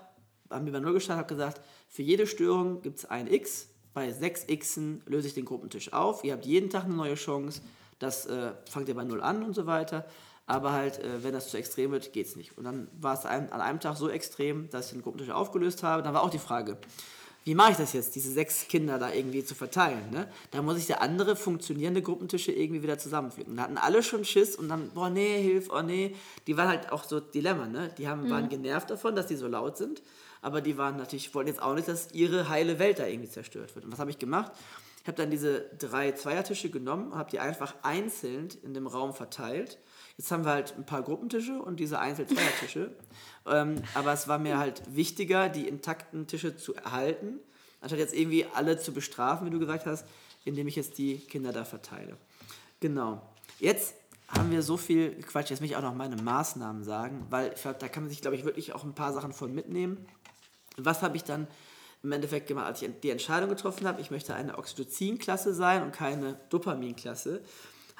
S2: haben wir bei Null gestartet, habe gesagt, für jede Störung gibt es ein X, bei sechs Xen löse ich den Gruppentisch auf, ihr habt jeden Tag eine neue Chance, das äh, fangt ihr bei Null an und so weiter. Aber halt, äh, wenn das zu extrem wird, geht es nicht. Und dann war es an einem Tag so extrem, dass ich den Gruppentisch aufgelöst habe. Dann war auch die Frage, wie mache ich das jetzt, diese sechs Kinder da irgendwie zu verteilen? Ne? Da muss ich ja andere funktionierende Gruppentische irgendwie wieder zusammenpflücken. Da hatten alle schon Schiss und dann, boah, nee, hilf, oh nee. Die waren halt auch so Dilemma, ne? Die haben, mhm. waren genervt davon, dass die so laut sind, aber die waren natürlich, wollten jetzt auch nicht, dass ihre heile Welt da irgendwie zerstört wird. Und was habe ich gemacht? Ich habe dann diese drei Zweiertische genommen und habe die einfach einzeln in dem Raum verteilt. Jetzt haben wir halt ein paar Gruppentische und diese Einzel-Zweiertische. *laughs* Ähm, aber es war mir halt wichtiger, die intakten Tische zu erhalten, anstatt jetzt irgendwie alle zu bestrafen, wie du gesagt hast, indem ich jetzt die Kinder da verteile. Genau. Jetzt haben wir so viel Quatsch. Jetzt möchte ich auch noch meine Maßnahmen sagen, weil ich, da kann man sich, glaube ich, wirklich auch ein paar Sachen von mitnehmen. Was habe ich dann im Endeffekt gemacht, als ich die Entscheidung getroffen habe, ich möchte eine Oxytocin-Klasse sein und keine Dopamin-Klasse,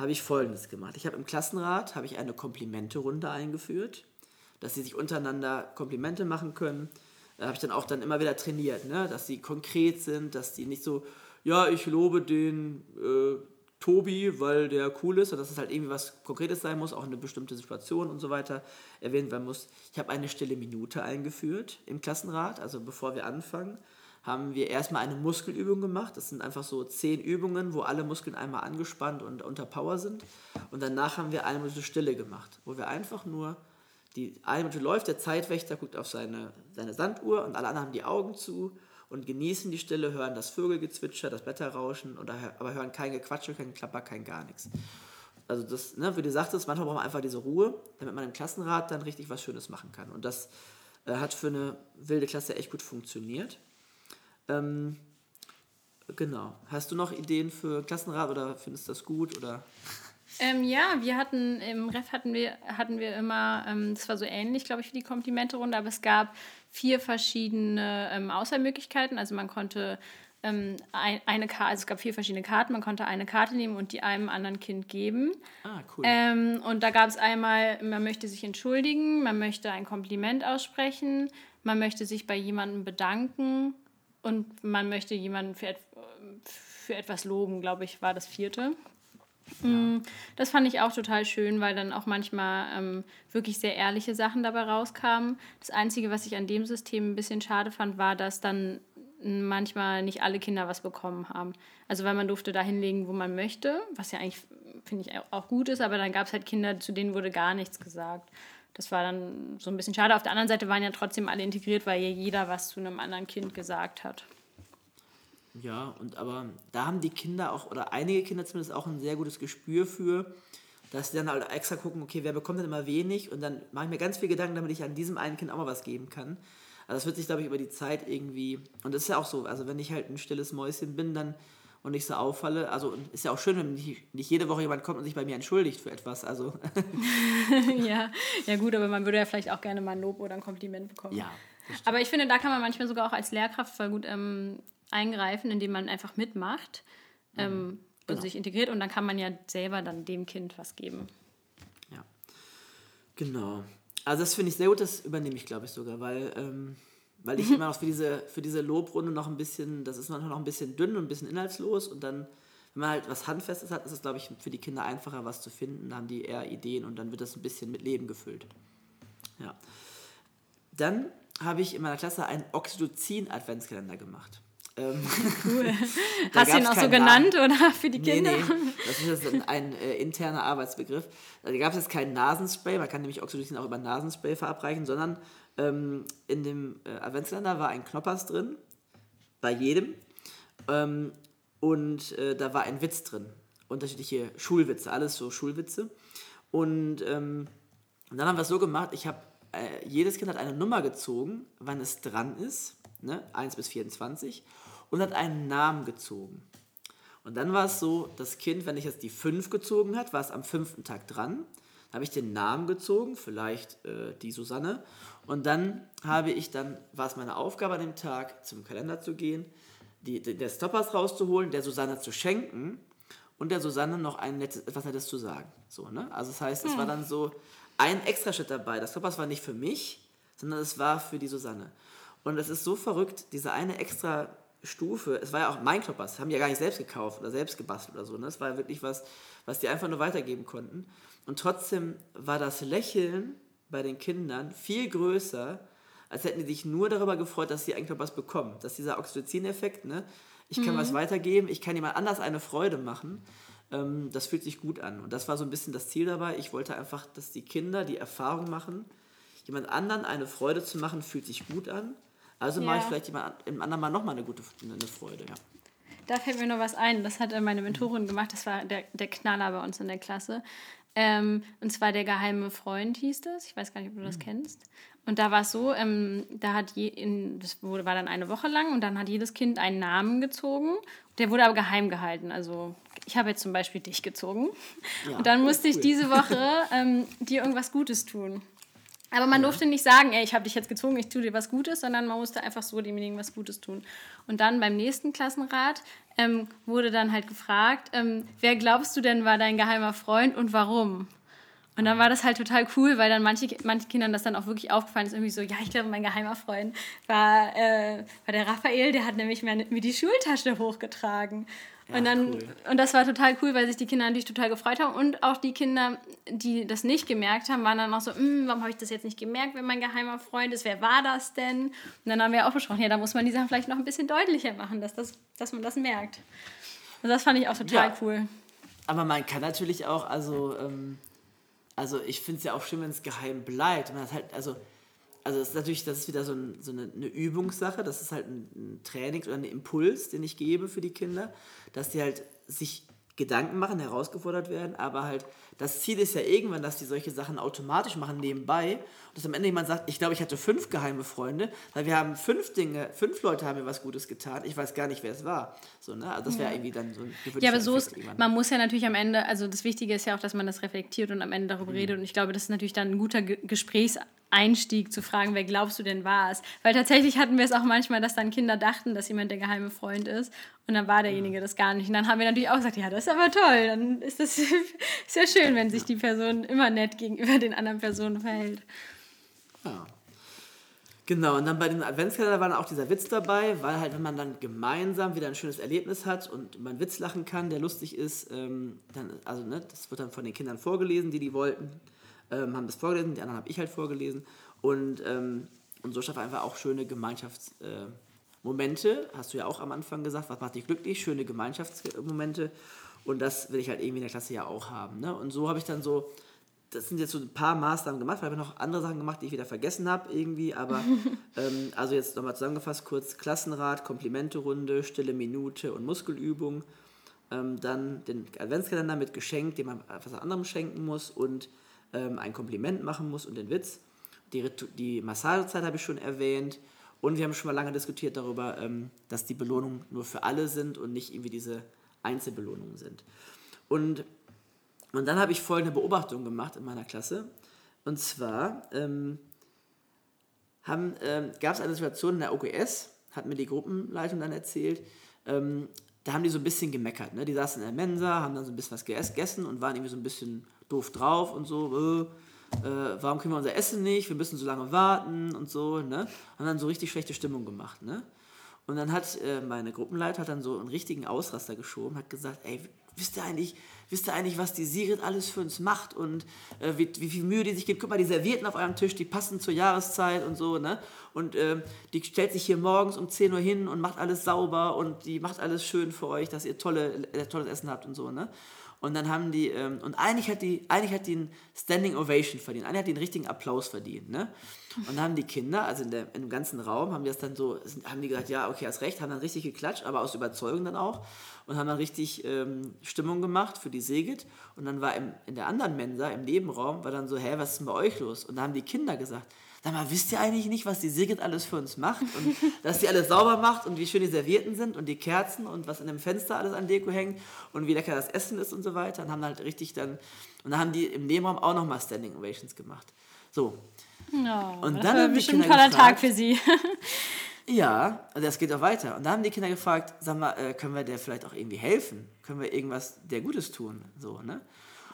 S2: habe ich Folgendes gemacht. Ich habe im Klassenrat habe ich eine Komplimente-Runde eingeführt dass sie sich untereinander Komplimente machen können. Da habe ich dann auch dann immer wieder trainiert, ne? dass sie konkret sind, dass die nicht so, ja, ich lobe den äh, Tobi, weil der cool ist, sondern dass es halt irgendwie was Konkretes sein muss, auch eine bestimmte Situation und so weiter erwähnt werden muss. Ich habe eine stille Minute eingeführt im Klassenrat, also bevor wir anfangen, haben wir erstmal eine Muskelübung gemacht. Das sind einfach so zehn Übungen, wo alle Muskeln einmal angespannt und unter Power sind. Und danach haben wir eine Minute Stille gemacht, wo wir einfach nur, die eine Minute läuft, der Zeitwächter guckt auf seine, seine Sanduhr und alle anderen haben die Augen zu und genießen die Stille, hören das Vögelgezwitscher, das Blätterrauschen, oder, aber hören kein Gequatsche, kein Klapper, kein gar nichts. Also das, ne, wie du sagtest, manchmal braucht man einfach diese Ruhe, damit man im Klassenrat dann richtig was Schönes machen kann. Und das äh, hat für eine wilde Klasse echt gut funktioniert. Ähm, genau. Hast du noch Ideen für Klassenrat oder findest du das gut? Oder?
S1: Ähm, ja, wir hatten im Ref hatten wir, hatten wir immer, ähm, das war so ähnlich, glaube ich, wie die Komplimente-Runde, aber es gab vier verschiedene ähm, Auswahlmöglichkeiten. Also man konnte ähm, ein, eine Karte, also es gab vier verschiedene Karten, man konnte eine Karte nehmen und die einem anderen Kind geben. Ah, cool. Ähm, und da gab es einmal, man möchte sich entschuldigen, man möchte ein Kompliment aussprechen, man möchte sich bei jemandem bedanken und man möchte jemanden für, für etwas loben, glaube ich, war das vierte. Ja. Mm, das fand ich auch total schön, weil dann auch manchmal ähm, wirklich sehr ehrliche Sachen dabei rauskamen. Das Einzige, was ich an dem System ein bisschen schade fand, war, dass dann manchmal nicht alle Kinder was bekommen haben. Also weil man durfte da hinlegen, wo man möchte, was ja eigentlich, finde ich, auch gut ist, aber dann gab es halt Kinder, zu denen wurde gar nichts gesagt. Das war dann so ein bisschen schade. Auf der anderen Seite waren ja trotzdem alle integriert, weil ja jeder was zu einem anderen Kind gesagt hat.
S2: Ja, und aber da haben die Kinder auch, oder einige Kinder zumindest auch ein sehr gutes Gespür für, dass sie dann halt extra gucken, okay, wer bekommt denn immer wenig und dann mache ich mir ganz viel Gedanken, damit ich an diesem einen Kind auch mal was geben kann. Also das wird sich, glaube ich, über die Zeit irgendwie, und das ist ja auch so, also wenn ich halt ein stilles Mäuschen bin, dann und nicht so auffalle. Also ist ja auch schön, wenn nicht, nicht jede Woche jemand kommt und sich bei mir entschuldigt für etwas. Also. *laughs*
S1: ja, ja gut, aber man würde ja vielleicht auch gerne mal ein Lob oder ein Kompliment bekommen. Ja. Aber ich finde, da kann man manchmal sogar auch als Lehrkraft voll gut ähm, eingreifen, indem man einfach mitmacht mhm. ähm, genau. und sich integriert und dann kann man ja selber dann dem Kind was geben.
S2: Ja, genau. Also das finde ich sehr gut, das übernehme ich glaube ich sogar, weil ähm, weil ich immer noch für diese, für diese Lobrunde noch ein bisschen, das ist manchmal noch ein bisschen dünn und ein bisschen inhaltslos und dann, wenn man halt was Handfestes hat, ist es, glaube ich, für die Kinder einfacher, was zu finden. Da haben die eher Ideen und dann wird das ein bisschen mit Leben gefüllt. Ja. Dann habe ich in meiner Klasse einen Oxytocin-Adventskalender gemacht. Ähm, *laughs* *laughs* cool.
S1: Hast du ihn auch so genannt Namen. oder für die Kinder?
S2: Nee, nee. Das ist ein, ein äh, interner Arbeitsbegriff. Da gab es jetzt kein Nasenspray, man kann nämlich Oxytocin auch über Nasenspray verabreichen, sondern ähm, in dem äh, Adventskalender war ein Knoppers drin, bei jedem. Ähm, und äh, da war ein Witz drin. Unterschiedliche Schulwitze, alles so Schulwitze. Und, ähm, dann haben wir es so gemacht, ich habe, äh, jedes Kind hat eine Nummer gezogen, wann es dran ist, ne, 1 bis 24, und hat einen Namen gezogen. Und dann war es so, das Kind, wenn ich jetzt die 5 gezogen hat, war es am fünften Tag dran. Habe ich den Namen gezogen, vielleicht äh, die Susanne. Und dann habe ich dann, war es meine Aufgabe an dem Tag, zum Kalender zu gehen, die, die, der Stoppers rauszuholen, der Susanne zu schenken und der Susanne noch ein nettes, etwas Nettes zu sagen. So, ne? Also das heißt, es war hm. dann so ein Extraschritt dabei. Das Stoppers war nicht für mich, sondern es war für die Susanne. Und es ist so verrückt, diese eine extra Stufe, es war ja auch mein Kloppers, haben die ja gar nicht selbst gekauft oder selbst gebastelt oder so. Ne? Es war wirklich was, was die einfach nur weitergeben konnten. Und trotzdem war das Lächeln bei den Kindern viel größer, als hätten die sich nur darüber gefreut, dass sie eigentlich noch was bekommen. Dass dieser Oxytocin-Effekt, ne? ich kann mhm. was weitergeben, ich kann jemand anders eine Freude machen, ähm, das fühlt sich gut an. Und das war so ein bisschen das Ziel dabei. Ich wollte einfach, dass die Kinder die Erfahrung machen, jemand anderen eine Freude zu machen, fühlt sich gut an. Also ja. mache ich vielleicht jemand im anderen Mal nochmal eine gute eine Freude. Ja.
S1: Da fällt mir noch was ein. Das hat meine Mentorin gemacht. Das war der, der Knaller bei uns in der Klasse. Ähm, und zwar der geheime Freund hieß das. Ich weiß gar nicht, ob du das mhm. kennst. Und da war es so, ähm, da hat je, in, das wurde, war dann eine Woche lang und dann hat jedes Kind einen Namen gezogen. Der wurde aber geheim gehalten. Also ich habe jetzt zum Beispiel dich gezogen. Ja, und dann musste cool. ich diese Woche *laughs* ähm, dir irgendwas Gutes tun. Aber man ja. durfte nicht sagen, ey, ich habe dich jetzt gezogen, ich tue dir was Gutes, sondern man musste einfach so demjenigen was Gutes tun. Und dann beim nächsten Klassenrat ähm, wurde dann halt gefragt, ähm, wer glaubst du denn war dein geheimer Freund und warum? Und dann war das halt total cool, weil dann manche, manchen Kindern das dann auch wirklich aufgefallen ist, irgendwie so, ja, ich glaube, mein geheimer Freund war, äh, war der Raphael, der hat nämlich mir, mir die Schultasche hochgetragen. Ja, und dann, cool. und das war total cool, weil sich die Kinder natürlich total gefreut haben. Und auch die Kinder, die das nicht gemerkt haben, waren dann auch so, hm, warum habe ich das jetzt nicht gemerkt, wenn mein geheimer Freund ist? Wer war das denn? Und dann haben wir auch besprochen, ja, da muss man die Sachen vielleicht noch ein bisschen deutlicher machen, dass, das, dass man das merkt. Und das fand ich auch total ja. cool.
S2: Aber man kann natürlich auch, also, ähm, also ich finde es ja auch schön, wenn es geheim bleibt. Man hat halt, also, also das ist natürlich, das ist wieder so, ein, so eine, eine, Übungssache, das ist halt ein, ein Training oder ein Impuls, den ich gebe für die Kinder, dass die halt sich Gedanken machen, herausgefordert werden, aber halt das Ziel ist ja irgendwann, dass die solche Sachen automatisch machen nebenbei und dass am Ende jemand sagt, ich glaube, ich hatte fünf geheime Freunde, weil wir haben fünf Dinge, fünf Leute haben mir was Gutes getan, ich weiß gar nicht, wer es war. So, ne? Also das wäre ja. irgendwie dann so ein
S1: Ja, aber so ist, man muss ja natürlich am Ende, also das Wichtige ist ja auch, dass man das reflektiert und am Ende darüber mhm. redet und ich glaube, das ist natürlich dann ein guter Gesprächs Einstieg zu fragen, wer glaubst du denn war es? Weil tatsächlich hatten wir es auch manchmal, dass dann Kinder dachten, dass jemand der geheime Freund ist und dann war derjenige das gar nicht. Und dann haben wir natürlich auch gesagt, ja, das ist aber toll, dann ist das *laughs* ist ja schön, wenn sich die Person immer nett gegenüber den anderen Personen verhält.
S2: Ja. Genau, und dann bei den Adventskalender war dann auch dieser Witz dabei, weil halt, wenn man dann gemeinsam wieder ein schönes Erlebnis hat und man Witz lachen kann, der lustig ist, ähm, dann, also ne, das wird dann von den Kindern vorgelesen, die die wollten ähm, haben das vorgelesen, die anderen habe ich halt vorgelesen. Und, ähm, und so schafft einfach auch schöne Gemeinschaftsmomente. Äh, Hast du ja auch am Anfang gesagt, was macht dich glücklich? Schöne Gemeinschaftsmomente. Und das will ich halt irgendwie in der Klasse ja auch haben. Ne? Und so habe ich dann so, das sind jetzt so ein paar Maßnahmen gemacht, weil ich noch andere Sachen gemacht, die ich wieder vergessen habe irgendwie. Aber *laughs* ähm, also jetzt nochmal zusammengefasst, kurz Klassenrat, Komplimente-Runde, stille Minute und Muskelübung. Ähm, dann den Adventskalender mit Geschenk, den man etwas anderem schenken muss und ähm, ein Kompliment machen muss und den Witz. Die, die Massagezeit habe ich schon erwähnt. Und wir haben schon mal lange diskutiert darüber, ähm, dass die Belohnungen nur für alle sind und nicht irgendwie diese Einzelbelohnungen sind. Und, und dann habe ich folgende Beobachtung gemacht in meiner Klasse. Und zwar ähm, ähm, gab es eine Situation in der OGS, hat mir die Gruppenleitung dann erzählt, ähm, da haben die so ein bisschen gemeckert. Ne? Die saßen in der Mensa, haben dann so ein bisschen was gegessen und waren irgendwie so ein bisschen doof drauf und so. Äh, äh, warum kriegen wir unser Essen nicht? Wir müssen so lange warten und so. Ne? Haben dann so richtig schlechte Stimmung gemacht. Ne? Und dann hat äh, meine Gruppenleiter hat dann so einen richtigen Ausraster geschoben, hat gesagt, ey, wisst ihr eigentlich, wisst ihr eigentlich, was die Sigrid alles für uns macht und äh, wie, wie, viel Mühe die sich gibt? Guck mal, die Servietten auf eurem Tisch, die passen zur Jahreszeit und so, ne? Und äh, die stellt sich hier morgens um 10 Uhr hin und macht alles sauber und die macht alles schön für euch, dass ihr tolle, äh, tolles Essen habt und so, ne? Und dann haben die, ähm, und eigentlich hat die, eigentlich hat die einen Standing Ovation verdient, eigentlich hat die einen richtigen Applaus verdient, ne? Und dann haben die Kinder, also in, der, in dem ganzen Raum, haben die das dann so, haben die gesagt, ja, okay, hast recht, haben dann richtig geklatscht, aber aus Überzeugung dann auch und haben dann richtig ähm, Stimmung gemacht für die Segit. Und dann war im, in der anderen Mensa, im Nebenraum, war dann so, hä, was ist denn bei euch los? Und da haben die Kinder gesagt, sag mal, wisst ihr eigentlich nicht, was die Sigrid alles für uns macht? Und *laughs* dass sie alles sauber macht und wie schön die Servierten sind und die Kerzen und was in dem Fenster alles an Deko hängt und wie lecker das Essen ist und so weiter. Und haben halt richtig dann, und dann haben die im Nebenraum auch nochmal Standing Ovations gemacht. So.
S1: Oh, und das dann war bestimmt ein toller Tag für sie. *laughs*
S2: ja, also das geht auch weiter. Und dann haben die Kinder gefragt, sag mal, äh, können wir der vielleicht auch irgendwie helfen? Können wir irgendwas der Gutes tun? So, ne?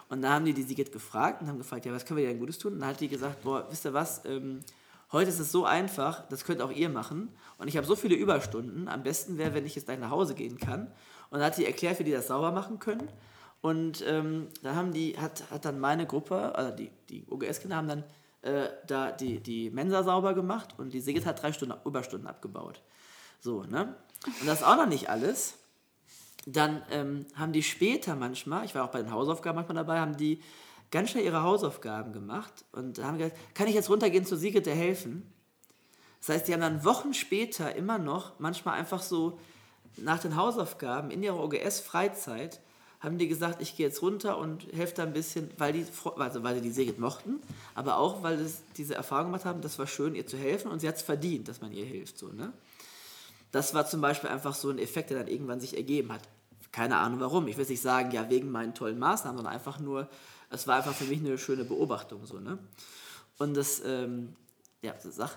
S2: Und dann haben die die Sigrid gefragt und haben gefragt, ja, was können wir denn Gutes tun? Und dann hat die gesagt, boah, wisst ihr was, ähm, heute ist es so einfach, das könnt auch ihr machen. Und ich habe so viele Überstunden, am besten wäre, wenn ich jetzt gleich nach Hause gehen kann. Und dann hat die erklärt, wie die das sauber machen können. Und ähm, dann haben die, hat, hat dann meine Gruppe, also die, die OGS-Kinder haben dann äh, da die, die Mensa sauber gemacht und die Sigrid hat drei Stunden Überstunden abgebaut. So, ne? Und das ist auch noch nicht alles dann ähm, haben die später manchmal, ich war auch bei den Hausaufgaben manchmal dabei, haben die ganz schnell ihre Hausaufgaben gemacht und haben gesagt, kann ich jetzt runtergehen zur Sigrid der helfen? Das heißt, die haben dann Wochen später immer noch, manchmal einfach so nach den Hausaufgaben in ihrer OGS-Freizeit, haben die gesagt, ich gehe jetzt runter und helfe da ein bisschen, weil die, also weil sie die Sigrid mochten, aber auch, weil sie diese Erfahrung gemacht haben, das war schön, ihr zu helfen und sie hat es verdient, dass man ihr hilft. So, ne? Das war zum Beispiel einfach so ein Effekt, der dann irgendwann sich ergeben hat. Keine Ahnung warum. Ich will nicht sagen, ja, wegen meinen tollen Maßnahmen, sondern einfach nur, es war einfach für mich eine schöne Beobachtung. So, ne? Und das, ähm, ja, sag.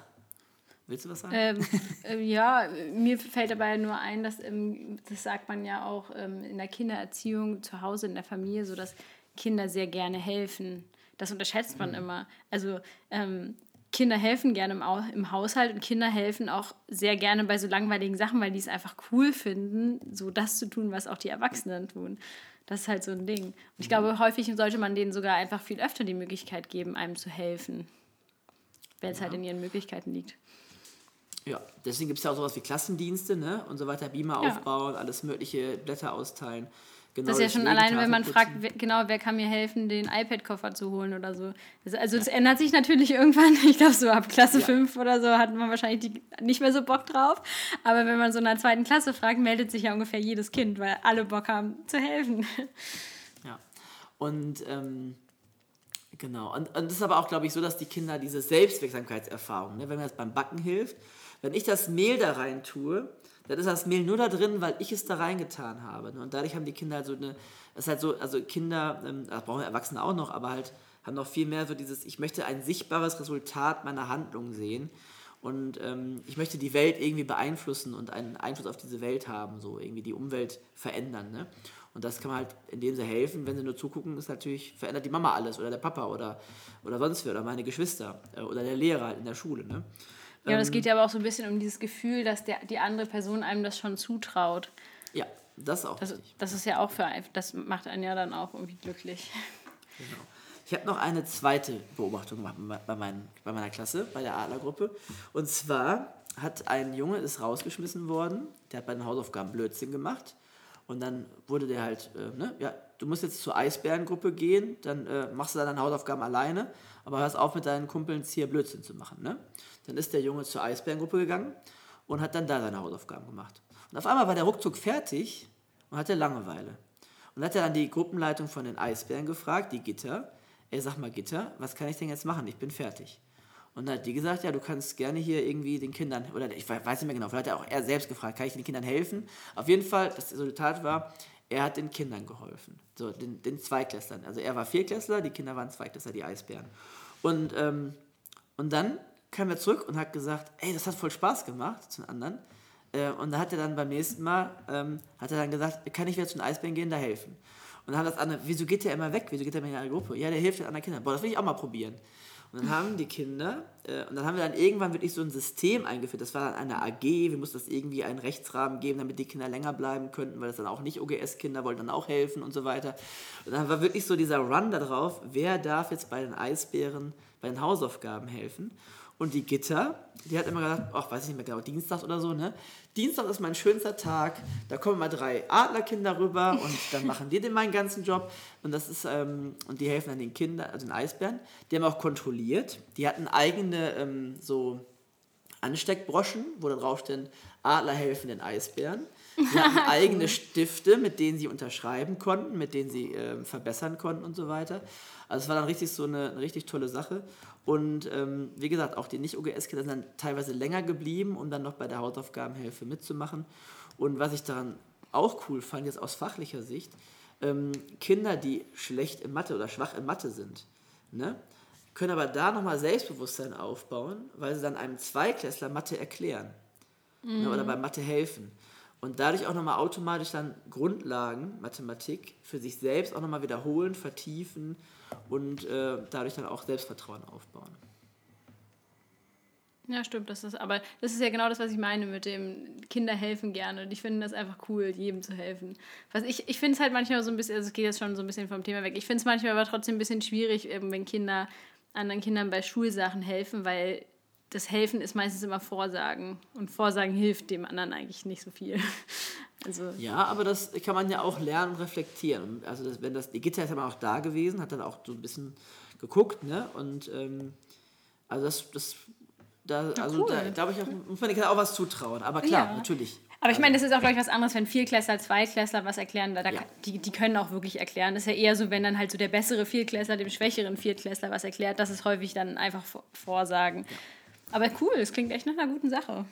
S2: Willst du was sagen?
S1: Ähm, äh, ja, mir fällt dabei nur ein, dass, ähm, das sagt man ja auch ähm, in der Kindererziehung zu Hause, in der Familie, so dass Kinder sehr gerne helfen Das unterschätzt man mhm. immer. Also ähm, Kinder helfen gerne im, im Haushalt und Kinder helfen auch sehr gerne bei so langweiligen Sachen, weil die es einfach cool finden, so das zu tun, was auch die Erwachsenen tun. Das ist halt so ein Ding. Und ich mhm. glaube, häufig sollte man denen sogar einfach viel öfter die Möglichkeit geben, einem zu helfen, wenn es ja. halt in ihren Möglichkeiten liegt.
S2: Ja, deswegen gibt es ja auch sowas wie Klassendienste ne? und so weiter, Beamer ja. aufbauen, alles mögliche, Blätter austeilen.
S1: Genau, das ist ja schon alleine, wenn man fragt, wer, genau, wer kann mir helfen, den iPad-Koffer zu holen oder so. Das, also das ändert sich natürlich *laughs* irgendwann. Ich glaube, so ab Klasse ja. 5 oder so hat man wahrscheinlich die, nicht mehr so Bock drauf. Aber wenn man so in der zweiten Klasse fragt, meldet sich ja ungefähr jedes Kind, weil alle Bock haben zu helfen. *laughs*
S2: Ja, und ähm, genau. Und, und das ist aber auch, glaube ich, so, dass die Kinder diese Selbstwirksamkeitserfahrung, ne, wenn man jetzt beim Backen hilft, wenn ich das Mehl da rein tue, dann ist das Mehl nur da drin, weil ich es da reingetan habe. Ne? Und dadurch haben die Kinder halt so eine, das ist halt so, also Kinder, ähm, das brauchen Erwachsene auch noch, aber halt haben noch viel mehr so dieses, ich möchte ein sichtbares Resultat meiner Handlung sehen. Und ähm, ich möchte die Welt irgendwie beeinflussen und einen Einfluss auf diese Welt haben, so irgendwie die Umwelt verändern. Ne? Und das kann man halt, indem sie helfen, wenn sie nur zugucken, ist natürlich, verändert die Mama alles oder der Papa oder, oder sonst wer oder meine Geschwister äh, oder der Lehrer halt in der Schule. Ne?
S1: Ja, und es geht ja aber auch so ein bisschen um dieses Gefühl, dass der, die andere Person einem das schon zutraut.
S2: Ja, das auch.
S1: Das, das ist ja auch für das macht einen ja dann auch irgendwie glücklich.
S2: Genau. Ich habe noch eine zweite Beobachtung gemacht bei, meinen, bei meiner Klasse, bei der Adlergruppe. Und zwar hat ein Junge, ist rausgeschmissen worden, der hat bei den Hausaufgaben Blödsinn gemacht. Und dann wurde der halt, äh, ne, ja, du musst jetzt zur Eisbärengruppe gehen, dann äh, machst du deine Hausaufgaben alleine, aber hörst auf mit deinen Kumpeln hier Blödsinn zu machen. Ne? Dann ist der Junge zur Eisbärengruppe gegangen und hat dann da seine Hausaufgaben gemacht. Und auf einmal war der ruckzuck fertig und hatte Langeweile. Und hat er dann die Gruppenleitung von den Eisbären gefragt, die Gitter, ey, sag mal Gitter, was kann ich denn jetzt machen? Ich bin fertig. Und dann hat die gesagt, ja, du kannst gerne hier irgendwie den Kindern, oder ich weiß nicht mehr genau, vielleicht hat er auch er selbst gefragt, kann ich den Kindern helfen? Auf jeden Fall, das Resultat war, er hat den Kindern geholfen, so den, den Zweiklässlern. Also er war Vierklässler, die Kinder waren Zweiklässler, die Eisbären. Und, ähm, und dann kam er zurück und hat gesagt, ey, das hat voll Spaß gemacht zu den anderen. Äh, und da hat er dann beim nächsten Mal, ähm, hat er dann gesagt, kann ich wieder zu den Eisbären gehen, da helfen. Und dann hat das andere, wieso geht der immer weg? Wieso geht der immer in eine Gruppe? Ja, der hilft den anderen Kindern. Boah, das will ich auch mal probieren. Und dann haben die Kinder, äh, und dann haben wir dann irgendwann wirklich so ein System eingeführt. Das war dann eine AG, wir mussten das irgendwie einen Rechtsrahmen geben, damit die Kinder länger bleiben könnten, weil das dann auch nicht OGS-Kinder wollten dann auch helfen und so weiter. Und dann war wirklich so dieser Run darauf, wer darf jetzt bei den Eisbären bei den Hausaufgaben helfen. Und die Gitter, die hat immer gesagt, ach, weiß ich nicht mehr genau, Dienstag oder so, ne? Dienstag ist mein schönster Tag, da kommen mal drei Adlerkinder rüber und dann machen die den meinen ganzen Job. Und das ist, ähm, und die helfen dann den Kindern, also den Eisbären. Die haben auch kontrolliert. Die hatten eigene ähm, so Ansteckbroschen, wo da drauf stehen, Adler helfen den Eisbären. Die hatten *laughs* eigene Stifte, mit denen sie unterschreiben konnten, mit denen sie äh, verbessern konnten und so weiter. Also es war dann richtig so eine, eine richtig tolle Sache. Und ähm, wie gesagt, auch die Nicht-OGS-Kinder sind dann teilweise länger geblieben, um dann noch bei der Hausaufgabenhilfe mitzumachen. Und was ich daran auch cool fand, jetzt aus fachlicher Sicht, ähm, Kinder, die schlecht in Mathe oder schwach in Mathe sind, ne, können aber da nochmal Selbstbewusstsein aufbauen, weil sie dann einem Zweiklässler Mathe erklären mhm. ne, oder bei Mathe helfen. Und dadurch auch nochmal automatisch dann Grundlagen, Mathematik, für sich selbst auch nochmal wiederholen, vertiefen und äh, dadurch dann auch Selbstvertrauen aufbauen.
S1: Ja, stimmt. Das ist, aber das ist ja genau das, was ich meine mit dem Kinder helfen gerne. Und ich finde das einfach cool, jedem zu helfen. Was ich ich finde es halt manchmal so ein bisschen, also es geht jetzt schon so ein bisschen vom Thema weg. Ich finde es manchmal aber trotzdem ein bisschen schwierig, wenn Kinder anderen Kindern bei Schulsachen helfen, weil das Helfen ist meistens immer Vorsagen. Und Vorsagen hilft dem anderen eigentlich nicht so viel. *laughs*
S2: Also ja, aber das kann man ja auch lernen und reflektieren. Also das, wenn das, die Gitter ist ja auch da gewesen, hat dann auch so ein bisschen geguckt, ne? Und ähm, also das, das da, ja, also cool. da glaube ich, auch, muss man den Kindern auch was zutrauen. Aber klar, ja. natürlich.
S1: Aber ich also, meine, das ist auch, glaube ich, was anderes, wenn Vierklässler, Zweitklässler was erklären. Da, da ja. die, die können auch wirklich erklären. Das ist ja eher so, wenn dann halt so der bessere Viertklässler dem schwächeren Viertklässler was erklärt. Das ist häufig dann einfach Vorsagen. Aber cool, es klingt echt nach einer guten Sache.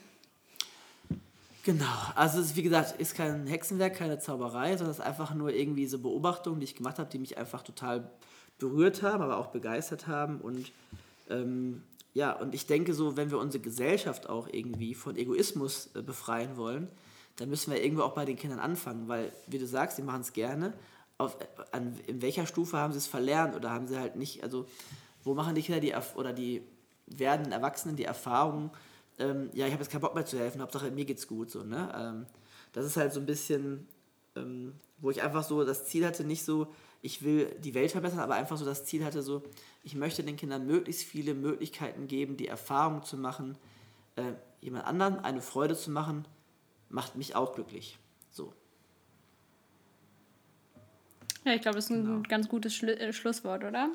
S2: Genau, also es ist, wie gesagt, ist kein Hexenwerk, keine Zauberei, sondern es ist einfach nur irgendwie so Beobachtungen, die ich gemacht habe, die mich einfach total berührt haben, aber auch begeistert haben. Und ähm, ja, und ich denke so, wenn wir unsere Gesellschaft auch irgendwie von Egoismus äh, befreien wollen, dann müssen wir irgendwo auch bei den Kindern anfangen, weil, wie du sagst, sie machen es gerne, auf, an, in welcher Stufe haben sie es verlernt oder haben sie halt nicht, also wo machen die Kinder die oder die werdenden Erwachsenen die Erfahrung, ähm, ja, ich habe jetzt keinen Bock mehr zu helfen, Hauptsache mir geht's gut, so, ne? Ähm, das ist halt so ein bisschen, ähm, wo ich einfach so das Ziel hatte, nicht so, ich will die Welt verbessern, aber einfach so das Ziel hatte, so, ich möchte den Kindern möglichst viele Möglichkeiten geben, die Erfahrung zu machen, äh, jemand anderen eine Freude zu machen, macht mich auch glücklich. So.
S1: Ja, ich glaube, das ist ein genau. ganz gutes Schlu äh, Schlusswort, oder?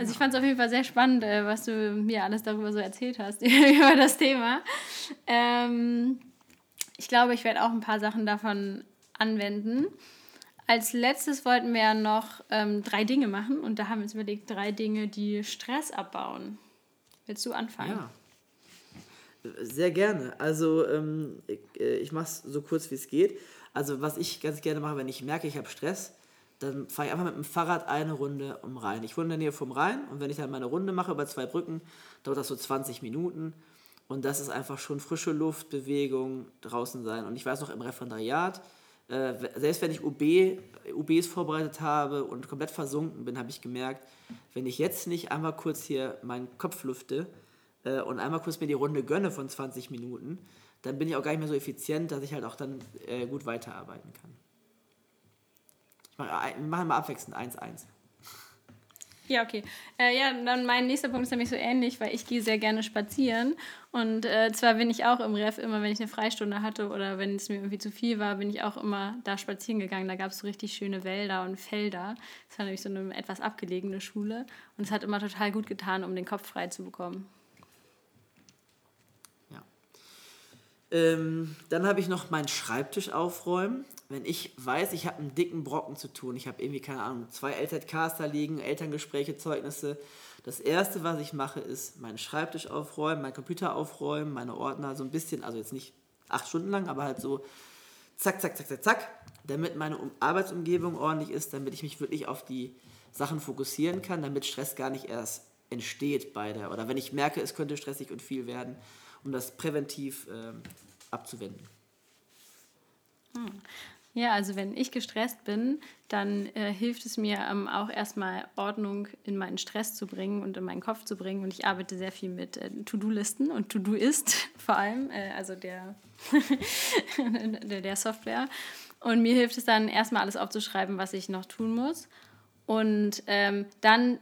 S1: Also ich fand es auf jeden Fall sehr spannend, äh, was du mir alles darüber so erzählt hast, *laughs* über das Thema. Ähm, ich glaube, ich werde auch ein paar Sachen davon anwenden. Als letztes wollten wir ja noch ähm, drei Dinge machen und da haben wir uns überlegt, drei Dinge, die Stress abbauen. Willst du anfangen? Ja.
S2: Sehr gerne. Also ähm, ich, äh, ich mache es so kurz, wie es geht. Also was ich ganz gerne mache, wenn ich merke, ich habe Stress, dann fahre ich einfach mit dem Fahrrad eine Runde um Rhein. Ich wohne in der Nähe vom Rhein und wenn ich dann meine Runde mache über zwei Brücken, dauert das so 20 Minuten. Und das ist einfach schon frische Luft, Bewegung, draußen sein. Und ich weiß noch im Referendariat, äh, selbst wenn ich UB, UBs vorbereitet habe und komplett versunken bin, habe ich gemerkt, wenn ich jetzt nicht einmal kurz hier meinen Kopf lüfte äh, und einmal kurz mir die Runde gönne von 20 Minuten, dann bin ich auch gar nicht mehr so effizient, dass ich halt auch dann äh, gut weiterarbeiten kann. Wir machen mal abwechselnd 1-1.
S1: Ja, okay. Äh, ja, dann mein nächster Punkt ist nämlich so ähnlich, weil ich gehe sehr gerne spazieren. Und äh, zwar bin ich auch im Ref immer, wenn ich eine Freistunde hatte oder wenn es mir irgendwie zu viel war, bin ich auch immer da spazieren gegangen. Da gab es so richtig schöne Wälder und Felder. Das war nämlich so eine etwas abgelegene Schule. Und es hat immer total gut getan, um den Kopf frei zu bekommen.
S2: Ähm, dann habe ich noch meinen Schreibtisch aufräumen. Wenn ich weiß, ich habe einen dicken Brocken zu tun, ich habe irgendwie, keine Ahnung, zwei LZKs da liegen, Elterngespräche, Zeugnisse. Das Erste, was ich mache, ist meinen Schreibtisch aufräumen, meinen Computer aufräumen, meine Ordner so ein bisschen, also jetzt nicht acht Stunden lang, aber halt so zack, zack, zack, zack, zack, damit meine Arbeitsumgebung ordentlich ist, damit ich mich wirklich auf die Sachen fokussieren kann, damit Stress gar nicht erst entsteht bei der, oder wenn ich merke, es könnte stressig und viel werden, um das präventiv äh, abzuwenden.
S1: Ja, also wenn ich gestresst bin, dann äh, hilft es mir ähm, auch erstmal Ordnung in meinen Stress zu bringen und in meinen Kopf zu bringen. Und ich arbeite sehr viel mit äh, To-Do-Listen und To-Do-Ist *laughs* vor allem, äh, also der, *laughs* der, der Software. Und mir hilft es dann erstmal alles aufzuschreiben, was ich noch tun muss. Und ähm, dann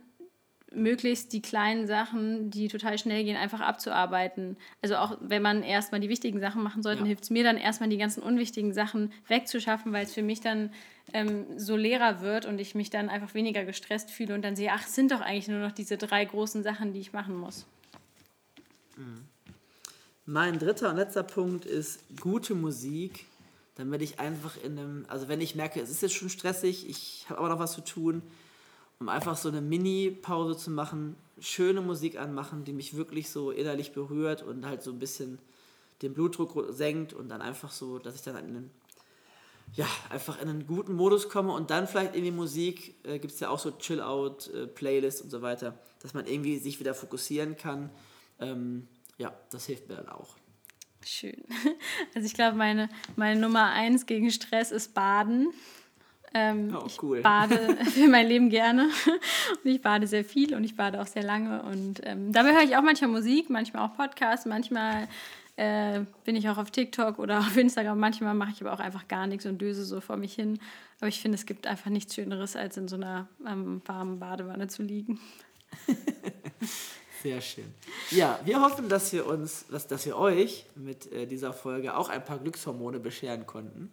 S1: möglichst die kleinen Sachen, die total schnell gehen, einfach abzuarbeiten. Also auch wenn man erstmal die wichtigen Sachen machen sollte, ja. hilft es mir dann erstmal die ganzen unwichtigen Sachen wegzuschaffen, weil es für mich dann ähm, so leerer wird und ich mich dann einfach weniger gestresst fühle und dann sehe, ach, es sind doch eigentlich nur noch diese drei großen Sachen, die ich machen muss.
S2: Mhm. Mein dritter und letzter Punkt ist gute Musik, damit ich einfach in einem, also wenn ich merke, es ist jetzt schon stressig, ich habe aber noch was zu tun, um einfach so eine Mini-Pause zu machen, schöne Musik anmachen, die mich wirklich so innerlich berührt und halt so ein bisschen den Blutdruck senkt und dann einfach so, dass ich dann in einen, ja, einfach in einen guten Modus komme und dann vielleicht in die Musik, äh, gibt es ja auch so Chill-Out-Playlists äh, und so weiter, dass man irgendwie sich wieder fokussieren kann. Ähm, ja, das hilft mir dann auch.
S1: Schön. *laughs* Also ich glaube, meine, meine Nummer eins gegen Stress ist Baden. Ähm, oh, cool. Ich bade *laughs* für mein Leben gerne und ich bade sehr viel und ich bade auch sehr lange und ähm, dabei höre ich auch manchmal Musik, manchmal auch Podcasts, manchmal äh, bin ich auch auf TikTok oder *laughs* auf Instagram, manchmal mache ich aber auch einfach gar nichts und döse so vor mich hin. Aber ich finde, es gibt einfach nichts Schöneres, als in so einer ähm, warmen Badewanne zu liegen.
S2: Sehr schön. Ja, wir hoffen, dass wir uns, dass, dass wir euch mit äh, dieser Folge auch ein paar Glückshormone bescheren konnten.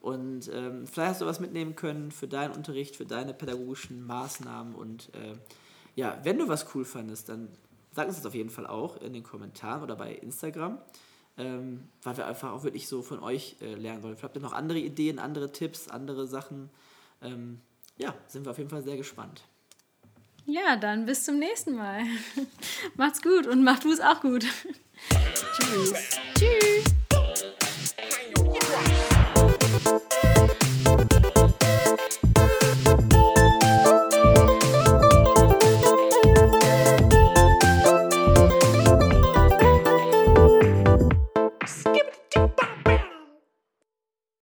S2: Und ähm, vielleicht hast du was mitnehmen können für deinen Unterricht, für deine pädagogischen Maßnahmen. Und äh, ja, wenn du was cool fandest, dann sag uns das auf jeden Fall auch in den Kommentaren oder bei Instagram, ähm, weil wir einfach auch wirklich so von euch äh, lernen wollen. Vielleicht habt ihr noch andere Ideen, andere Tipps, andere Sachen. Ähm, ja, sind wir auf jeden Fall sehr gespannt.
S1: Ja, dann bis zum nächsten Mal. *laughs* Macht's gut und macht du es auch gut. *laughs* Tschüss. Tschüss.